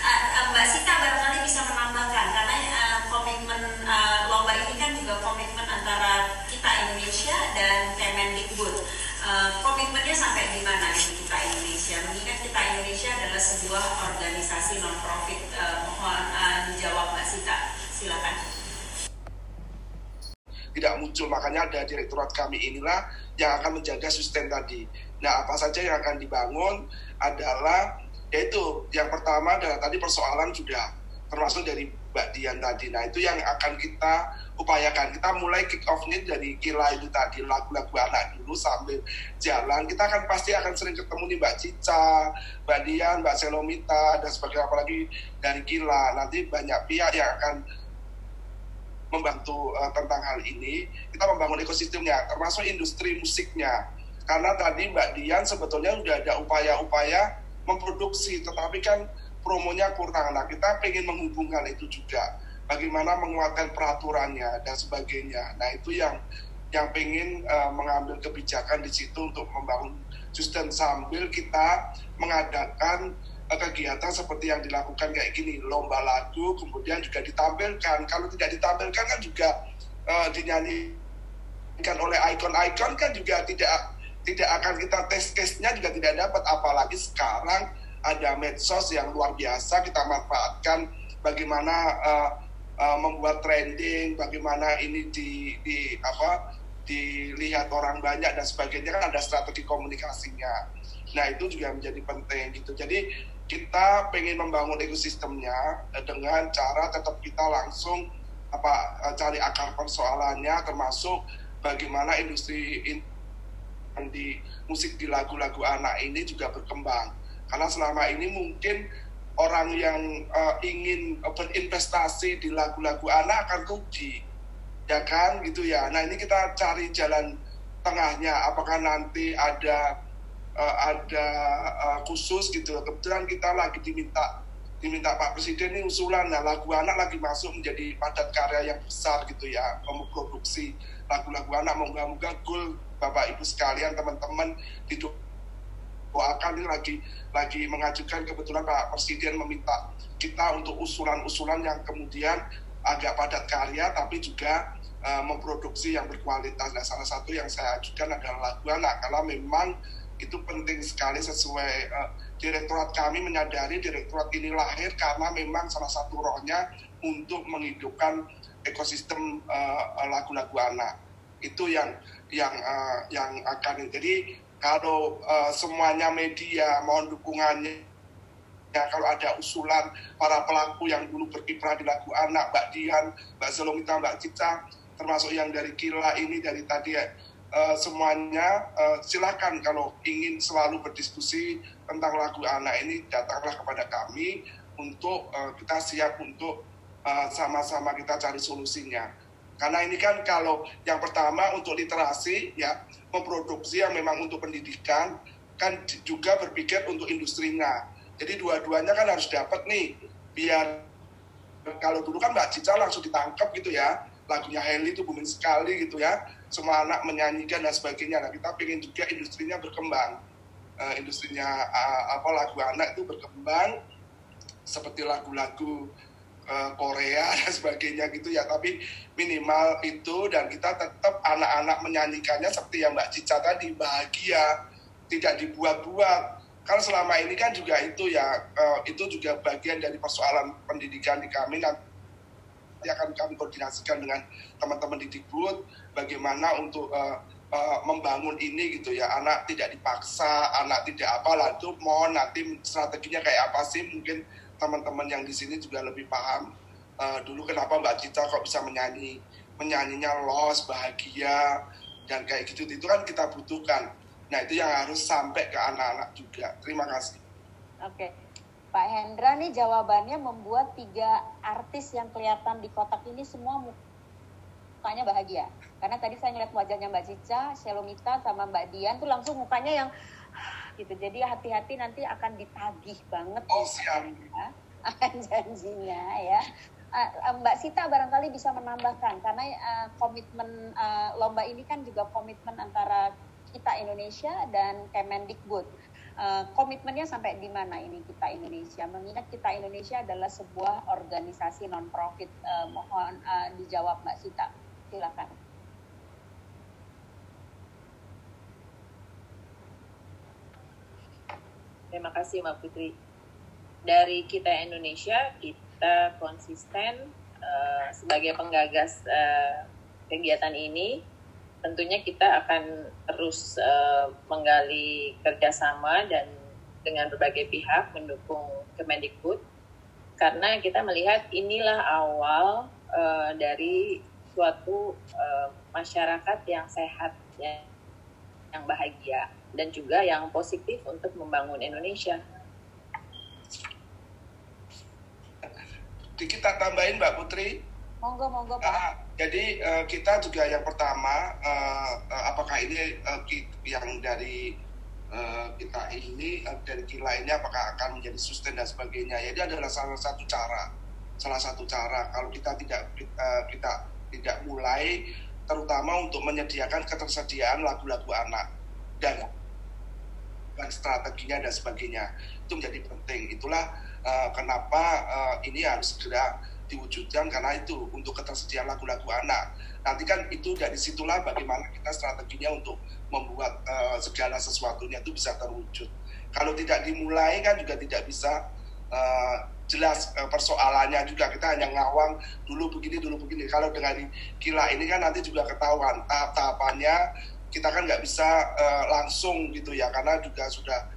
Speaker 1: Ah, ah, Mbak Sita barangkali bisa menambahkan karena ah, komitmen ah, lomba ini kan juga komitmen antara kita Indonesia dan Kemendikbud. Eh, komitmennya sampai di mana ini kita Indonesia? Mengingat kita Indonesia adalah sebuah organisasi non profit. mohon eh, dijawab Mbak Sita, silakan.
Speaker 5: tidak muncul makanya ada direktorat kami inilah yang akan menjaga sustain tadi. Nah apa saja yang akan dibangun adalah yaitu yang pertama adalah tadi persoalan sudah termasuk dari Mbak Dian tadi. Nah itu yang akan kita upayakan. Kita mulai kick off-nya dari kila itu tadi lagu-lagu anak dulu sambil jalan. Kita akan pasti akan sering ketemu nih Mbak Cica Mbak Dian Mbak Selomita dan sebagainya apalagi dari kila. Nanti banyak pihak yang akan membantu uh, tentang hal ini kita membangun ekosistemnya termasuk industri musiknya. Karena tadi Mbak Dian sebetulnya sudah ada upaya-upaya memproduksi tetapi kan promonya kurang. Nah kita ingin menghubungkan itu juga. Bagaimana menguatkan peraturannya dan sebagainya. Nah itu yang yang pengen uh, mengambil kebijakan di situ untuk membangun sistem sambil kita mengadakan kegiatan seperti yang dilakukan kayak gini lomba lagu kemudian juga ditampilkan. Kalau tidak ditampilkan kan juga uh, dinyanyikan oleh ikon-ikon kan juga tidak tidak akan kita tes tesnya juga tidak dapat. Apalagi sekarang ada medsos yang luar biasa kita manfaatkan bagaimana uh, uh, membuat trending bagaimana ini di, di apa dilihat orang banyak dan sebagainya kan ada strategi komunikasinya. Nah itu juga menjadi penting gitu. Jadi kita pengen membangun ekosistemnya eh, dengan cara tetap kita langsung apa eh, cari akar persoalannya termasuk bagaimana industri in- di musik di lagu-lagu anak ini juga berkembang. Karena selama ini mungkin orang yang uh, ingin berinvestasi di lagu-lagu anak akan rugi. Ya kan? Gitu ya. Nah ini kita cari jalan tengahnya. Apakah nanti ada uh, ada uh, khusus gitu kebetulan kita lagi diminta diminta Pak Presiden ini usulan. Nah lagu anak lagi masuk menjadi padat karya yang besar gitu ya. Memproduksi lagu-lagu anak. Moga-moga goal Bapak Ibu sekalian teman-teman didoakan. Ini lagi lagi mengajukan. Kebetulan Pak Presiden meminta kita untuk usulan-usulan yang kemudian agak padat karya tapi juga uh, memproduksi yang berkualitas. Nah, salah satu yang saya ajukan adalah lagu anak. Karena memang itu penting sekali sesuai uh, direktorat kami menyadari direktorat ini lahir karena memang salah satu rohnya untuk menghidupkan ekosistem uh, lagu-lagu anak. Itu yang yang uh, yang akan jadi kalau uh, semuanya media mohon dukungannya ya kalau ada usulan para pelaku yang dulu berkiprah di lagu anak Mbak Dian, Mbak Selomita, Mbak Cica termasuk yang dari Kila ini dari tadi ya uh, semuanya uh, silakan kalau ingin selalu berdiskusi tentang lagu anak ini datanglah kepada kami untuk uh, kita siap untuk uh, sama-sama kita cari solusinya karena ini kan kalau yang pertama untuk literasi ya memproduksi yang memang untuk pendidikan kan juga berpikir untuk industrinya. Jadi dua-duanya kan harus dapat nih biar kalau dulu kan Mbak Cica langsung ditangkap gitu ya lagunya Heli itu booming sekali gitu ya semua anak menyanyikan dan sebagainya. Nah kita pengen juga industrinya berkembang. Uh, industrinya uh, apa lagu anak itu berkembang seperti lagu-lagu uh, Korea <laughs> dan sebagainya gitu ya. Tapi minimal itu dan kita tetap anak-anak menyanyikannya seperti yang Mbak Cica tadi bahagia tidak dibuat-buat. Kalau selama ini kan juga itu ya uh, itu juga bagian dari persoalan pendidikan di kami nanti akan kami koordinasikan dengan teman-teman di Dikbud bagaimana untuk uh, uh, membangun ini gitu ya. Anak tidak dipaksa anak tidak apalah. Itu mohon nanti strateginya kayak apa sih? Mungkin teman-teman yang di sini juga lebih paham. Eh, dulu kenapa Mbak Cita kok bisa menyanyi? Menyanyinya los bahagia dan kayak gitu. Itu kan kita butuhkan. Nah itu yang harus sampai ke anak-anak juga. Terima kasih.
Speaker 1: Oke, Pak Hendra nih jawabannya membuat tiga artis yang kelihatan di kotak ini semua mukanya bahagia. Karena tadi saya ngeliat wajahnya Mbak Cica, Shelomita, sama Mbak Dian tuh langsung mukanya yang gitu. Jadi hati-hati nanti akan ditagih banget.
Speaker 5: Oh,
Speaker 1: Pak
Speaker 5: siap. <laughs>
Speaker 1: Janjinya ya. Ah, ah, Mbak Sita barangkali bisa menambahkan karena ah, komitmen lomba ini kan juga komitmen antara kita Indonesia dan Kemendikbud. Eh, komitmennya sampai di mana ini kita Indonesia? Mengingat kita Indonesia adalah sebuah organisasi non profit. mohon eh, dijawab Mbak Sita. Silakan.
Speaker 4: Terima kasih Mbak Putri. Dari kita Indonesia, kita konsisten eh, sebagai penggagas eh, kegiatan ini. Tentunya kita akan terus eh, menggali kerjasama dan dengan berbagai pihak mendukung Kemendikbud karena kita melihat inilah awal eh, dari suatu eh, masyarakat yang sehat ya, yang bahagia dan juga yang positif untuk membangun Indonesia.
Speaker 5: kita tambahin Mbak Putri
Speaker 1: Monggo, monggo Pak.
Speaker 5: Ah, jadi eh, kita juga yang pertama eh, eh, apakah ini ki- yang dari eh, kita ini eh, dari kila ini apakah akan menjadi sustain dan sebagainya. Ya ini adalah salah satu cara salah satu cara kalau kita tidak eh, kita tidak mulai terutama untuk menyediakan ketersediaan lagu-lagu anak dan dan strateginya dan sebagainya. Itu menjadi penting. Itulah eh, kenapa eh, ini harus segera diwujudkan karena itu untuk ketersediaan lagu-lagu anak. Nanti kan itu dari situlah bagaimana kita strateginya untuk membuat eh, segala sesuatunya itu bisa terwujud. Kalau tidak dimulai kan juga tidak bisa eh, jelas eh, persoalannya juga. Kita hanya ngawang dulu begini dulu begini. Kalau dengan di kila ini kan nanti juga ketahuan tahap-tahapannya kita kan nggak bisa eh, langsung gitu ya karena juga sudah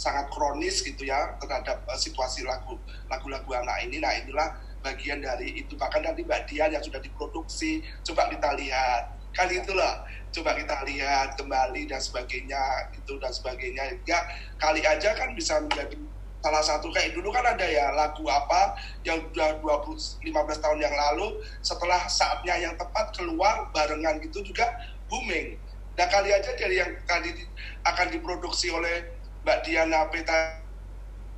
Speaker 5: sangat kronis gitu ya terhadap eh, situasi lagu lagu-lagu anak ini. Nah inilah bagian dari itu. Bahkan nanti Mbak Dian yang sudah diproduksi coba kita lihat. Kali itulah coba kita lihat kembali dan sebagainya itu dan sebagainya. Ya kali aja kan bisa menjadi salah satu. Kayak dulu kan ada ya lagu apa yang udah 20 15 tahun yang lalu setelah saatnya yang tepat keluar barengan gitu juga booming. Nah kali aja dari yang tadi di- akan diproduksi oleh Mbak Diana Peta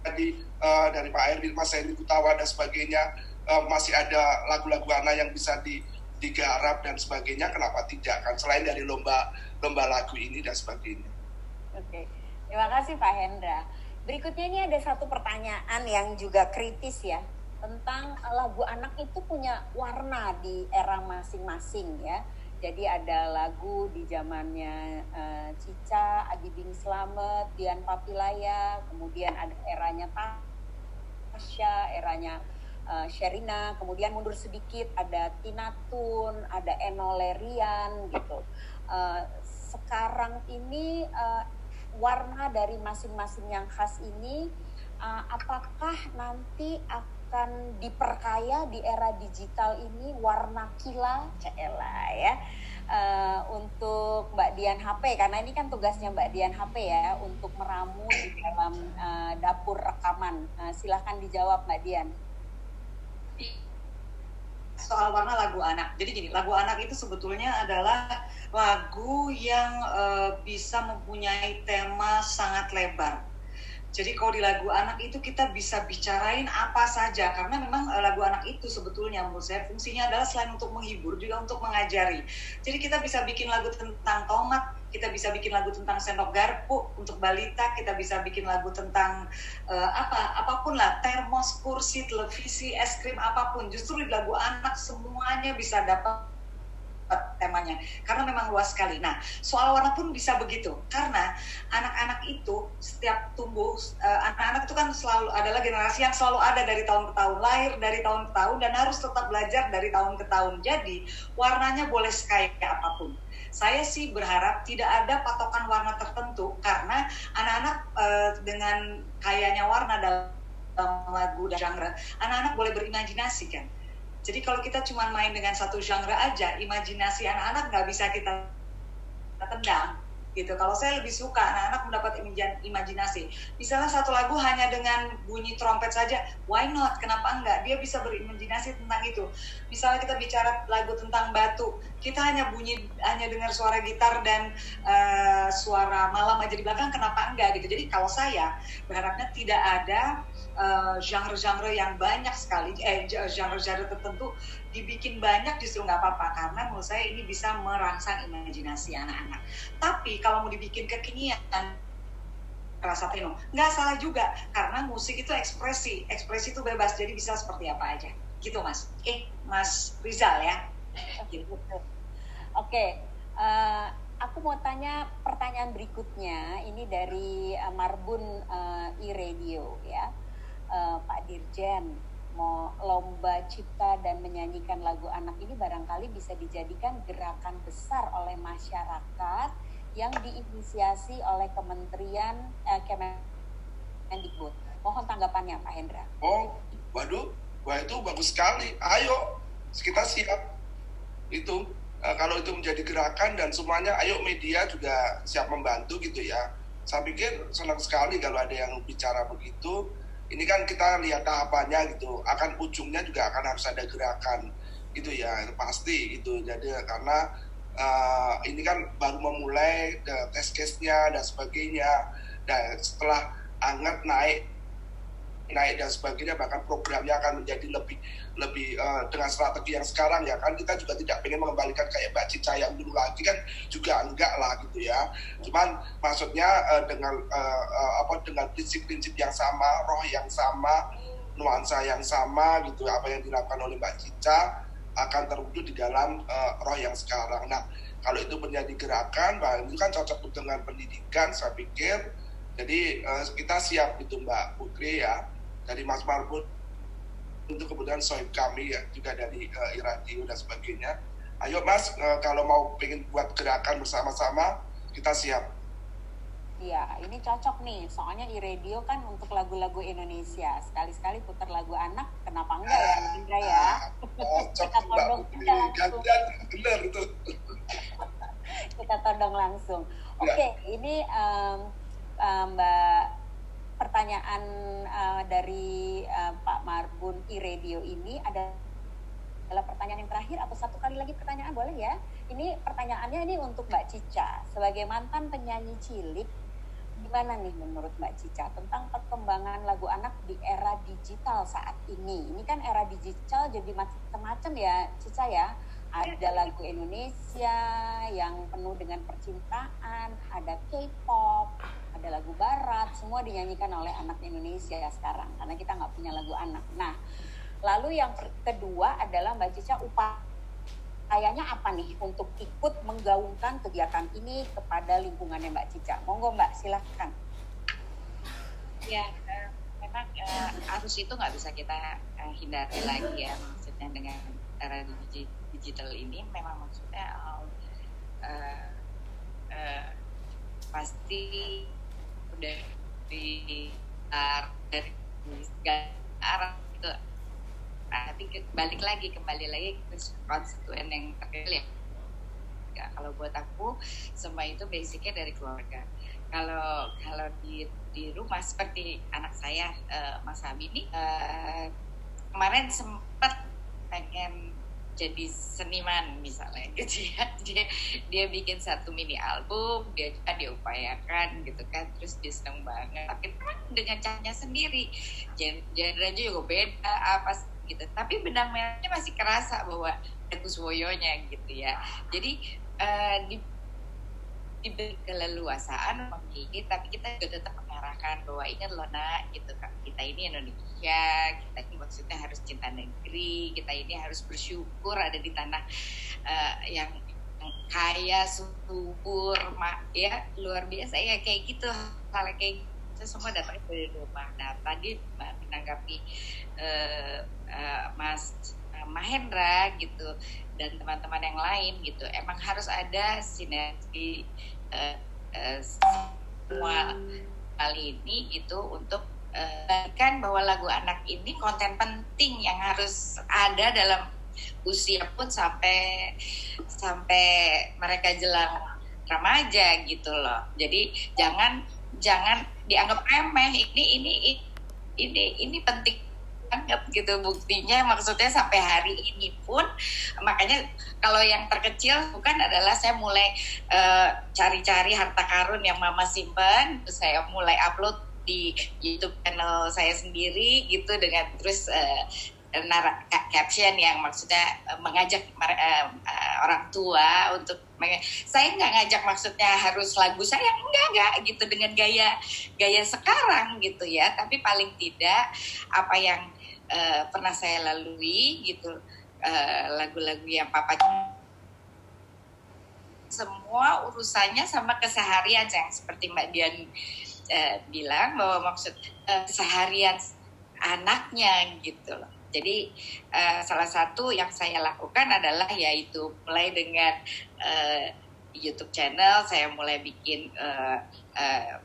Speaker 5: tadi eh, dari Pak Erwin Mas Henry Kutawa dan sebagainya eh, masih ada lagu-lagu anak yang bisa di digarap dan sebagainya kenapa tidak kan selain dari lomba lomba lagu ini dan sebagainya
Speaker 1: Oke, terima kasih Pak Hendra. Berikutnya ini ada satu pertanyaan yang juga kritis ya tentang lagu anak itu punya warna di era masing-masing ya. Jadi ada lagu di zamannya eh, Cica, Adi Bing Slamet, Dian Papilaya, kemudian ada eranya Tasya, eranya eh, Sherina, kemudian mundur sedikit ada Tina Tun, ada Eno Lerian gitu. Eh, sekarang ini eh, warna dari masing-masing yang khas ini uh, apakah nanti akan diperkaya di era digital ini warna kila Cela ya uh, untuk Mbak Dian HP karena ini kan tugasnya Mbak Dian HP ya untuk meramu di dalam uh, dapur rekaman uh, silahkan dijawab Mbak Dian
Speaker 10: soal warna lagu anak. Jadi gini, lagu anak itu sebetulnya adalah lagu yang eh, bisa mempunyai tema sangat lebar. Jadi kalau di lagu anak itu kita bisa bicarain apa saja karena memang eh, lagu anak itu sebetulnya menurut saya fungsinya adalah selain untuk menghibur juga untuk mengajari. Jadi kita bisa bikin lagu tentang tomat, kita bisa bikin lagu tentang sendok garpu untuk balita, kita bisa bikin lagu tentang eh, apa apa pun lah termos, kursi, televisi, es krim apa pun. Justru di lagu anak semuanya bisa dapat temanya karena memang luas sekali. Nah, soal warna pun bisa begitu karena anak-anak itu setiap tumbuh eh, anak-anak itu kan selalu adalah generasi yang selalu ada dari tahun ke tahun, lahir dari tahun ke tahun dan harus tetap belajar dari tahun ke tahun. Jadi, warnanya boleh sekaya apa pun. Saya sih berharap tidak ada patokan warna tertentu karena anak-anak eh, dengan kayanya warna dalam lagu dan genre, anak-anak boleh berimajinasi kan. Jadi kalau kita cuma main dengan satu genre aja, imajinasi anak-anak nggak bisa kita tendang gitu. Kalau saya lebih suka anak-anak mendapat imaj- imajinasi. Misalnya satu lagu hanya dengan bunyi trompet saja, why not? Kenapa enggak? Dia bisa berimajinasi tentang itu. Misalnya kita bicara lagu tentang batu, kita hanya bunyi hanya dengar suara gitar dan eh, suara malam aja di belakang, kenapa enggak gitu. Jadi kalau saya berharapnya tidak ada eh, genre-genre yang banyak sekali, eh genre-genre tertentu dibikin banyak justru nggak apa-apa karena menurut saya ini bisa merangsang imajinasi anak-anak. Tapi kalau mau dibikin kekinian rasa penuh, nggak salah juga karena musik itu ekspresi, ekspresi itu bebas jadi bisa seperti apa aja, gitu mas. Eh, Mas Rizal ya. Gitu.
Speaker 1: Oke, eh, aku mau tanya pertanyaan berikutnya. Ini dari eh, Marbun eh, e-radio ya, Eh, Pak Dirjen. Mau lomba cipta dan menyanyikan lagu anak ini barangkali bisa dijadikan gerakan besar oleh masyarakat yang diinisiasi oleh Kementerian eh, Kemendikbud. Mohon tanggapannya Pak Hendra.
Speaker 5: Oh, waduh, wah itu bagus sekali. Ayo, kita siap. Itu eh, kalau itu menjadi gerakan dan semuanya, ayo media juga siap membantu gitu ya. Saya pikir senang sekali kalau ada yang bicara begitu. Ini kan kita lihat tahapannya gitu. Akan ujungnya juga akan harus ada gerakan gitu ya, pasti gitu. Jadi karena eh, ini kan baru memulai eh, tes case-nya dan sebagainya. Dan setelah anget naik naik dan sebagainya bahkan programnya akan menjadi lebih lebih eh, dengan strategi yang sekarang ya. Kan kita juga tidak pengen mengembalikan kayak Mbak Cica yang dulu lagi kan juga enggak lah gitu ya. Cuman maksudnya eh, dengan eh, eh, apa dengan prinsip-prinsip yang sama roh yang sama nuansa yang sama gitu apa yang dilakukan oleh Mbak Cica akan terwujud di dalam eh, roh yang sekarang. Nah kalau itu menjadi gerakan bah itu kan cocok dengan pendidikan saya pikir. Jadi kita siap itu Mbak Putri ya dari Mas Marbun untuk kemudian soib kami ya juga dari uh, Iradio dan sebagainya. Ayo Mas, eh, kalau mau pengen buat gerakan bersama-sama, kita siap.
Speaker 1: Iya, ini cocok nih. Soalnya e-radio kan untuk lagu-lagu Indonesia. Sekali-sekali putar lagu anak, kenapa enggak ya, Indra ya?
Speaker 5: Cocok
Speaker 1: Kita todong aja langsung.
Speaker 5: bener itu.
Speaker 1: Kita todong langsung.
Speaker 5: Ya.
Speaker 1: Oke, ini em, em, Mbak pertanyaan eh, dari eh, Pak Marbun e-radio ini ada adalah pertanyaan yang terakhir atau satu kali lagi pertanyaan boleh ya? Ini pertanyaannya ini untuk Mbak Cica sebagai mantan penyanyi cilik gimana nih menurut Mbak Cica tentang perkembangan lagu anak di era digital saat ini? Ini kan era digital jadi macam-macam ya Cica ya. Ada lagu Indonesia yang penuh dengan percintaan, ada K-pop, ada lagu barat, semua dinyanyikan oleh anak Indonesia sekarang karena kita nggak punya lagu anak. Nah, lalu yang kedua adalah Mbak Cica upayanya apa nih untuk ikut menggaungkan kegiatan ini kepada lingkungannya Mbak Cica? Monggo Mbak, silahkan.
Speaker 9: Ya, eh, memang eh, arus itu nggak bisa kita eh, hindari lagi ya maksudnya dengan era digi- digital ini memang maksudnya eh, eh, pasti udah di dari segala arah itu tapi balik lagi kembali lagi ke konstituen yang terkecil ya. Kalau buat aku semua itu basicnya dari keluarga. Kalau kalau di di rumah seperti anak saya eh, Mas Abi ini eh, kemarin sempat pengen jadi seniman misalnya <laughs> gitu ya. Dia dia bikin satu mini album dia juga diupayakan gitu kan terus dia seneng banget. Tapi memang dengan caranya sendiri Gen- genre-nya juga beda apa gitu. Tapi benang merahnya masih kerasa bahwa Kuswoyonya gitu ya. Jadi eh, di diberi keleluasaan memilih tapi kita juga tetap mengarahkan bahwa ingat loh nak gitu kan kita ini Indonesia kita ini maksudnya harus cinta negeri kita ini harus bersyukur ada di tanah eh, yang kaya subur mak ya luar biasa. Ya kayak gitu. Hal kayak gitu semua datang dari rumah. Nah tadi menanggapi eh, eh, Mas Mahendra gitu dan teman-teman yang lain gitu emang harus ada sinergi eh, eh, semua kali ini gitu untuk eh, kan bahwa lagu anak ini konten penting yang harus ada dalam usia pun sampai sampai mereka jelang remaja gitu loh. Jadi jangan jangan dianggap remeh. Ini ini ini ini penting banget gitu. Buktinya maksudnya sampai hari ini pun makanya kalau yang terkecil bukan adalah saya mulai eh, cari-cari harta karun yang mama simpan saya mulai upload di YouTube channel saya sendiri gitu dengan terus ca- caption yang maksudnya eh, mengajak eh, eh, orang tua untuk saya nggak ngajak maksudnya harus lagu saya enggak enggak gitu dengan gaya gaya sekarang gitu ya. Tapi paling tidak apa yang eh, pernah saya lalui gitu eh, lagu-lagu yang papa semua urusannya sama keseharian yang seperti Mbak Dian eh, bilang bahwa maksud keseharian anaknya gitu loh. Jadi eh, salah satu yang saya lakukan adalah yaitu mulai dengan eh, YouTube channel saya mulai bikin eh, eh,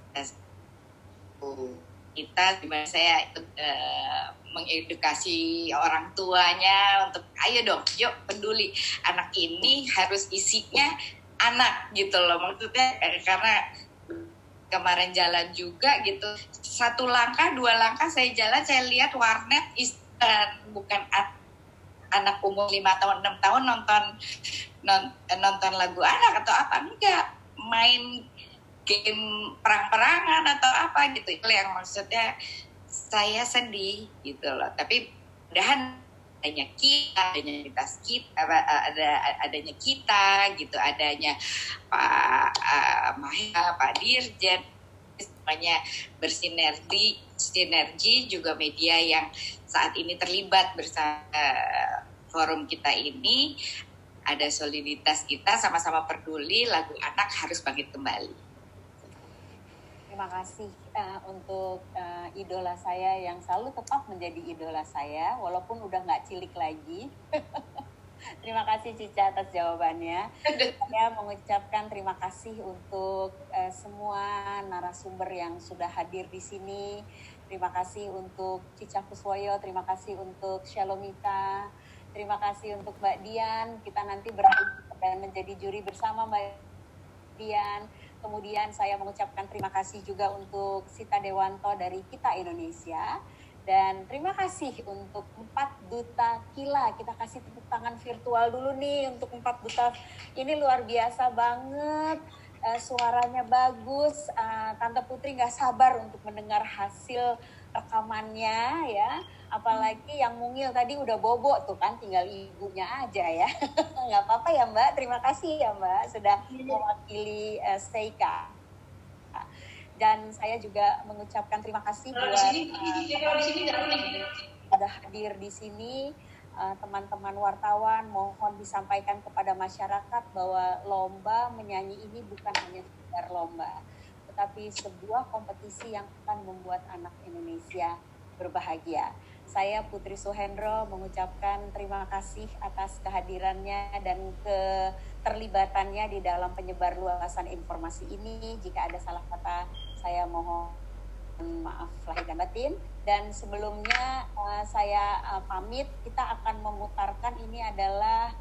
Speaker 9: kita di mana saya ikut eh, mengedukasi orang tuanya untuk ayo dong yuk peduli anak ini harus isinya anak gitu loh. Maksudnya eh, karena kemarin jalan juga gitu satu langkah dua langkah saya jalan saya lihat warnet is, eh, bukan anak umur lima tahun enam tahun nonton non- nonton lagu anak atau apa enggak. Main game perang-perangan atau apa gitu. Itu yang maksudnya saya sedih gitu loh. Tapi mudahan adanya kita adanya kita apa, ada adanya kita gitu. Adanya Pak uh, Maha Pak Dirjen semuanya bersinergi sinergi juga media yang saat ini terlibat bersama eh, forum kita ini. Ada soliditas kita sama-sama peduli lagu anak harus bangkit kembali.
Speaker 1: Terima kasih eh, untuk eh, idola saya yang selalu tetap menjadi idola saya, walaupun udah nggak cilik lagi. <laughs> terima kasih Cica atas jawabannya. <laughs> Saya mengucapkan terima kasih untuk eh, semua narasumber yang sudah hadir di sini. Terima kasih untuk Cica Kuswoyo, terima kasih untuk Shalomita, terima kasih untuk Mbak Dian. Kita nanti bertemu dan menjadi juri bersama Mbak Dian. Kemudian saya mengucapkan terima kasih juga untuk Sita Dewanto dari Kita Indonesia. Dan terima kasih untuk empat duta kila. Kita kasih tepuk tangan virtual dulu nih untuk empat duta. Ini luar biasa banget. Eh, suaranya bagus. Eh, Tante Putri nggak sabar untuk mendengar hasil rekamannya ya. Apalagi yang mungil tadi udah bobo tuh kan, tinggal ibunya aja ya. <laughs> Nggak apa-apa ya Mbak. Terima kasih ya Mbak sudah mewakili eh, Seika. Dan saya juga mengucapkan terima kasih buat sudah hadir di sini eh, teman-teman wartawan mohon disampaikan kepada masyarakat bahwa lomba menyanyi ini bukan hanya sekedar lomba tetapi sebuah kompetisi yang akan membuat anak Indonesia berbahagia. Saya Putri Suhendro mengucapkan terima kasih atas kehadirannya dan keterlibatannya di dalam penyebar luasan informasi ini. Jika ada salah kata, saya mohon maaf lahir dan batin. Dan sebelumnya eh, saya eh, pamit, kita akan memutarkan ini adalah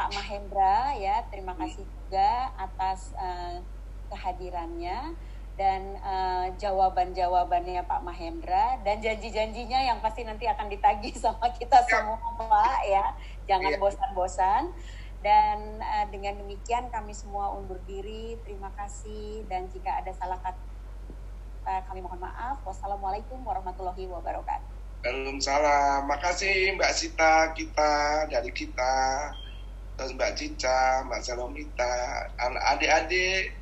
Speaker 1: Pak Mahendra ya. Terima kasih juga atas eh, kehadirannya dan eh, jawaban-jawabannya Pak Mahendra dan janji-janjinya yang pasti nanti akan ditagih <laughs> sama kita semua Pak ya. Jangan
Speaker 11: Iya.
Speaker 1: bosan-bosan. Dan eh, dengan demikian kami semua undur diri. Terima kasih dan jika ada salah kata kami mohon maaf. Wassalamualaikum warahmatullahi wabarakatuh.
Speaker 5: Waalaikumsalam. Makasih Mbak Sita kita dari kita. Terus Mbak Cica, Mbak Salomita, adik-adik,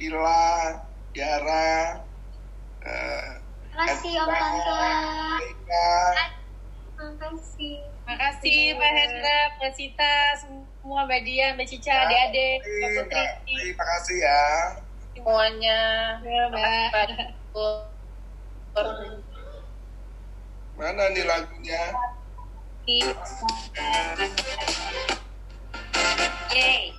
Speaker 5: Ila, Yara, eh,
Speaker 12: Makasih Om Tante. Makasih.
Speaker 13: Makasih Mbak Hendra, Mbak Sita, semua Mbak Dian, Mbak Cica, adik-adik, Mbak Putri,
Speaker 5: Terima kasih ya.
Speaker 13: semuanya.
Speaker 1: Ya, Mbak.
Speaker 5: Mana nih lagunya?
Speaker 14: Yay.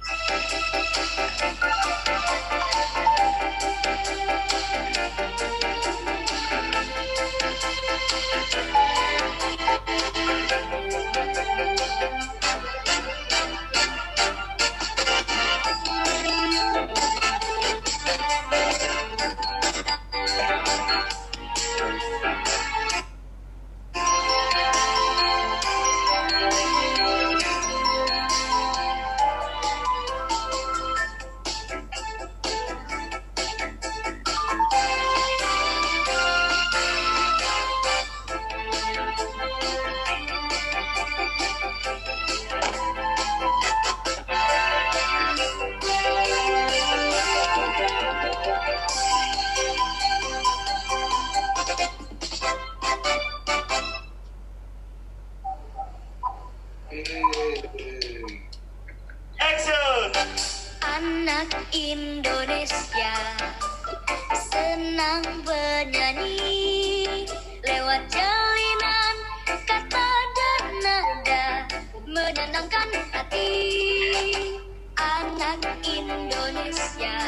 Speaker 14: menenangkan hati. Anak Indonesia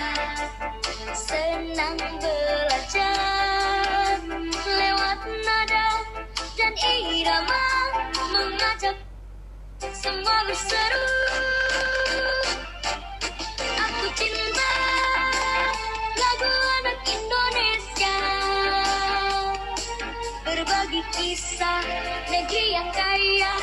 Speaker 14: senang belajar. Lewat nada dan irama mengajak semua berseru aku cinta lagu anak Indonesia. Berbagi kisah negeri yang kaya.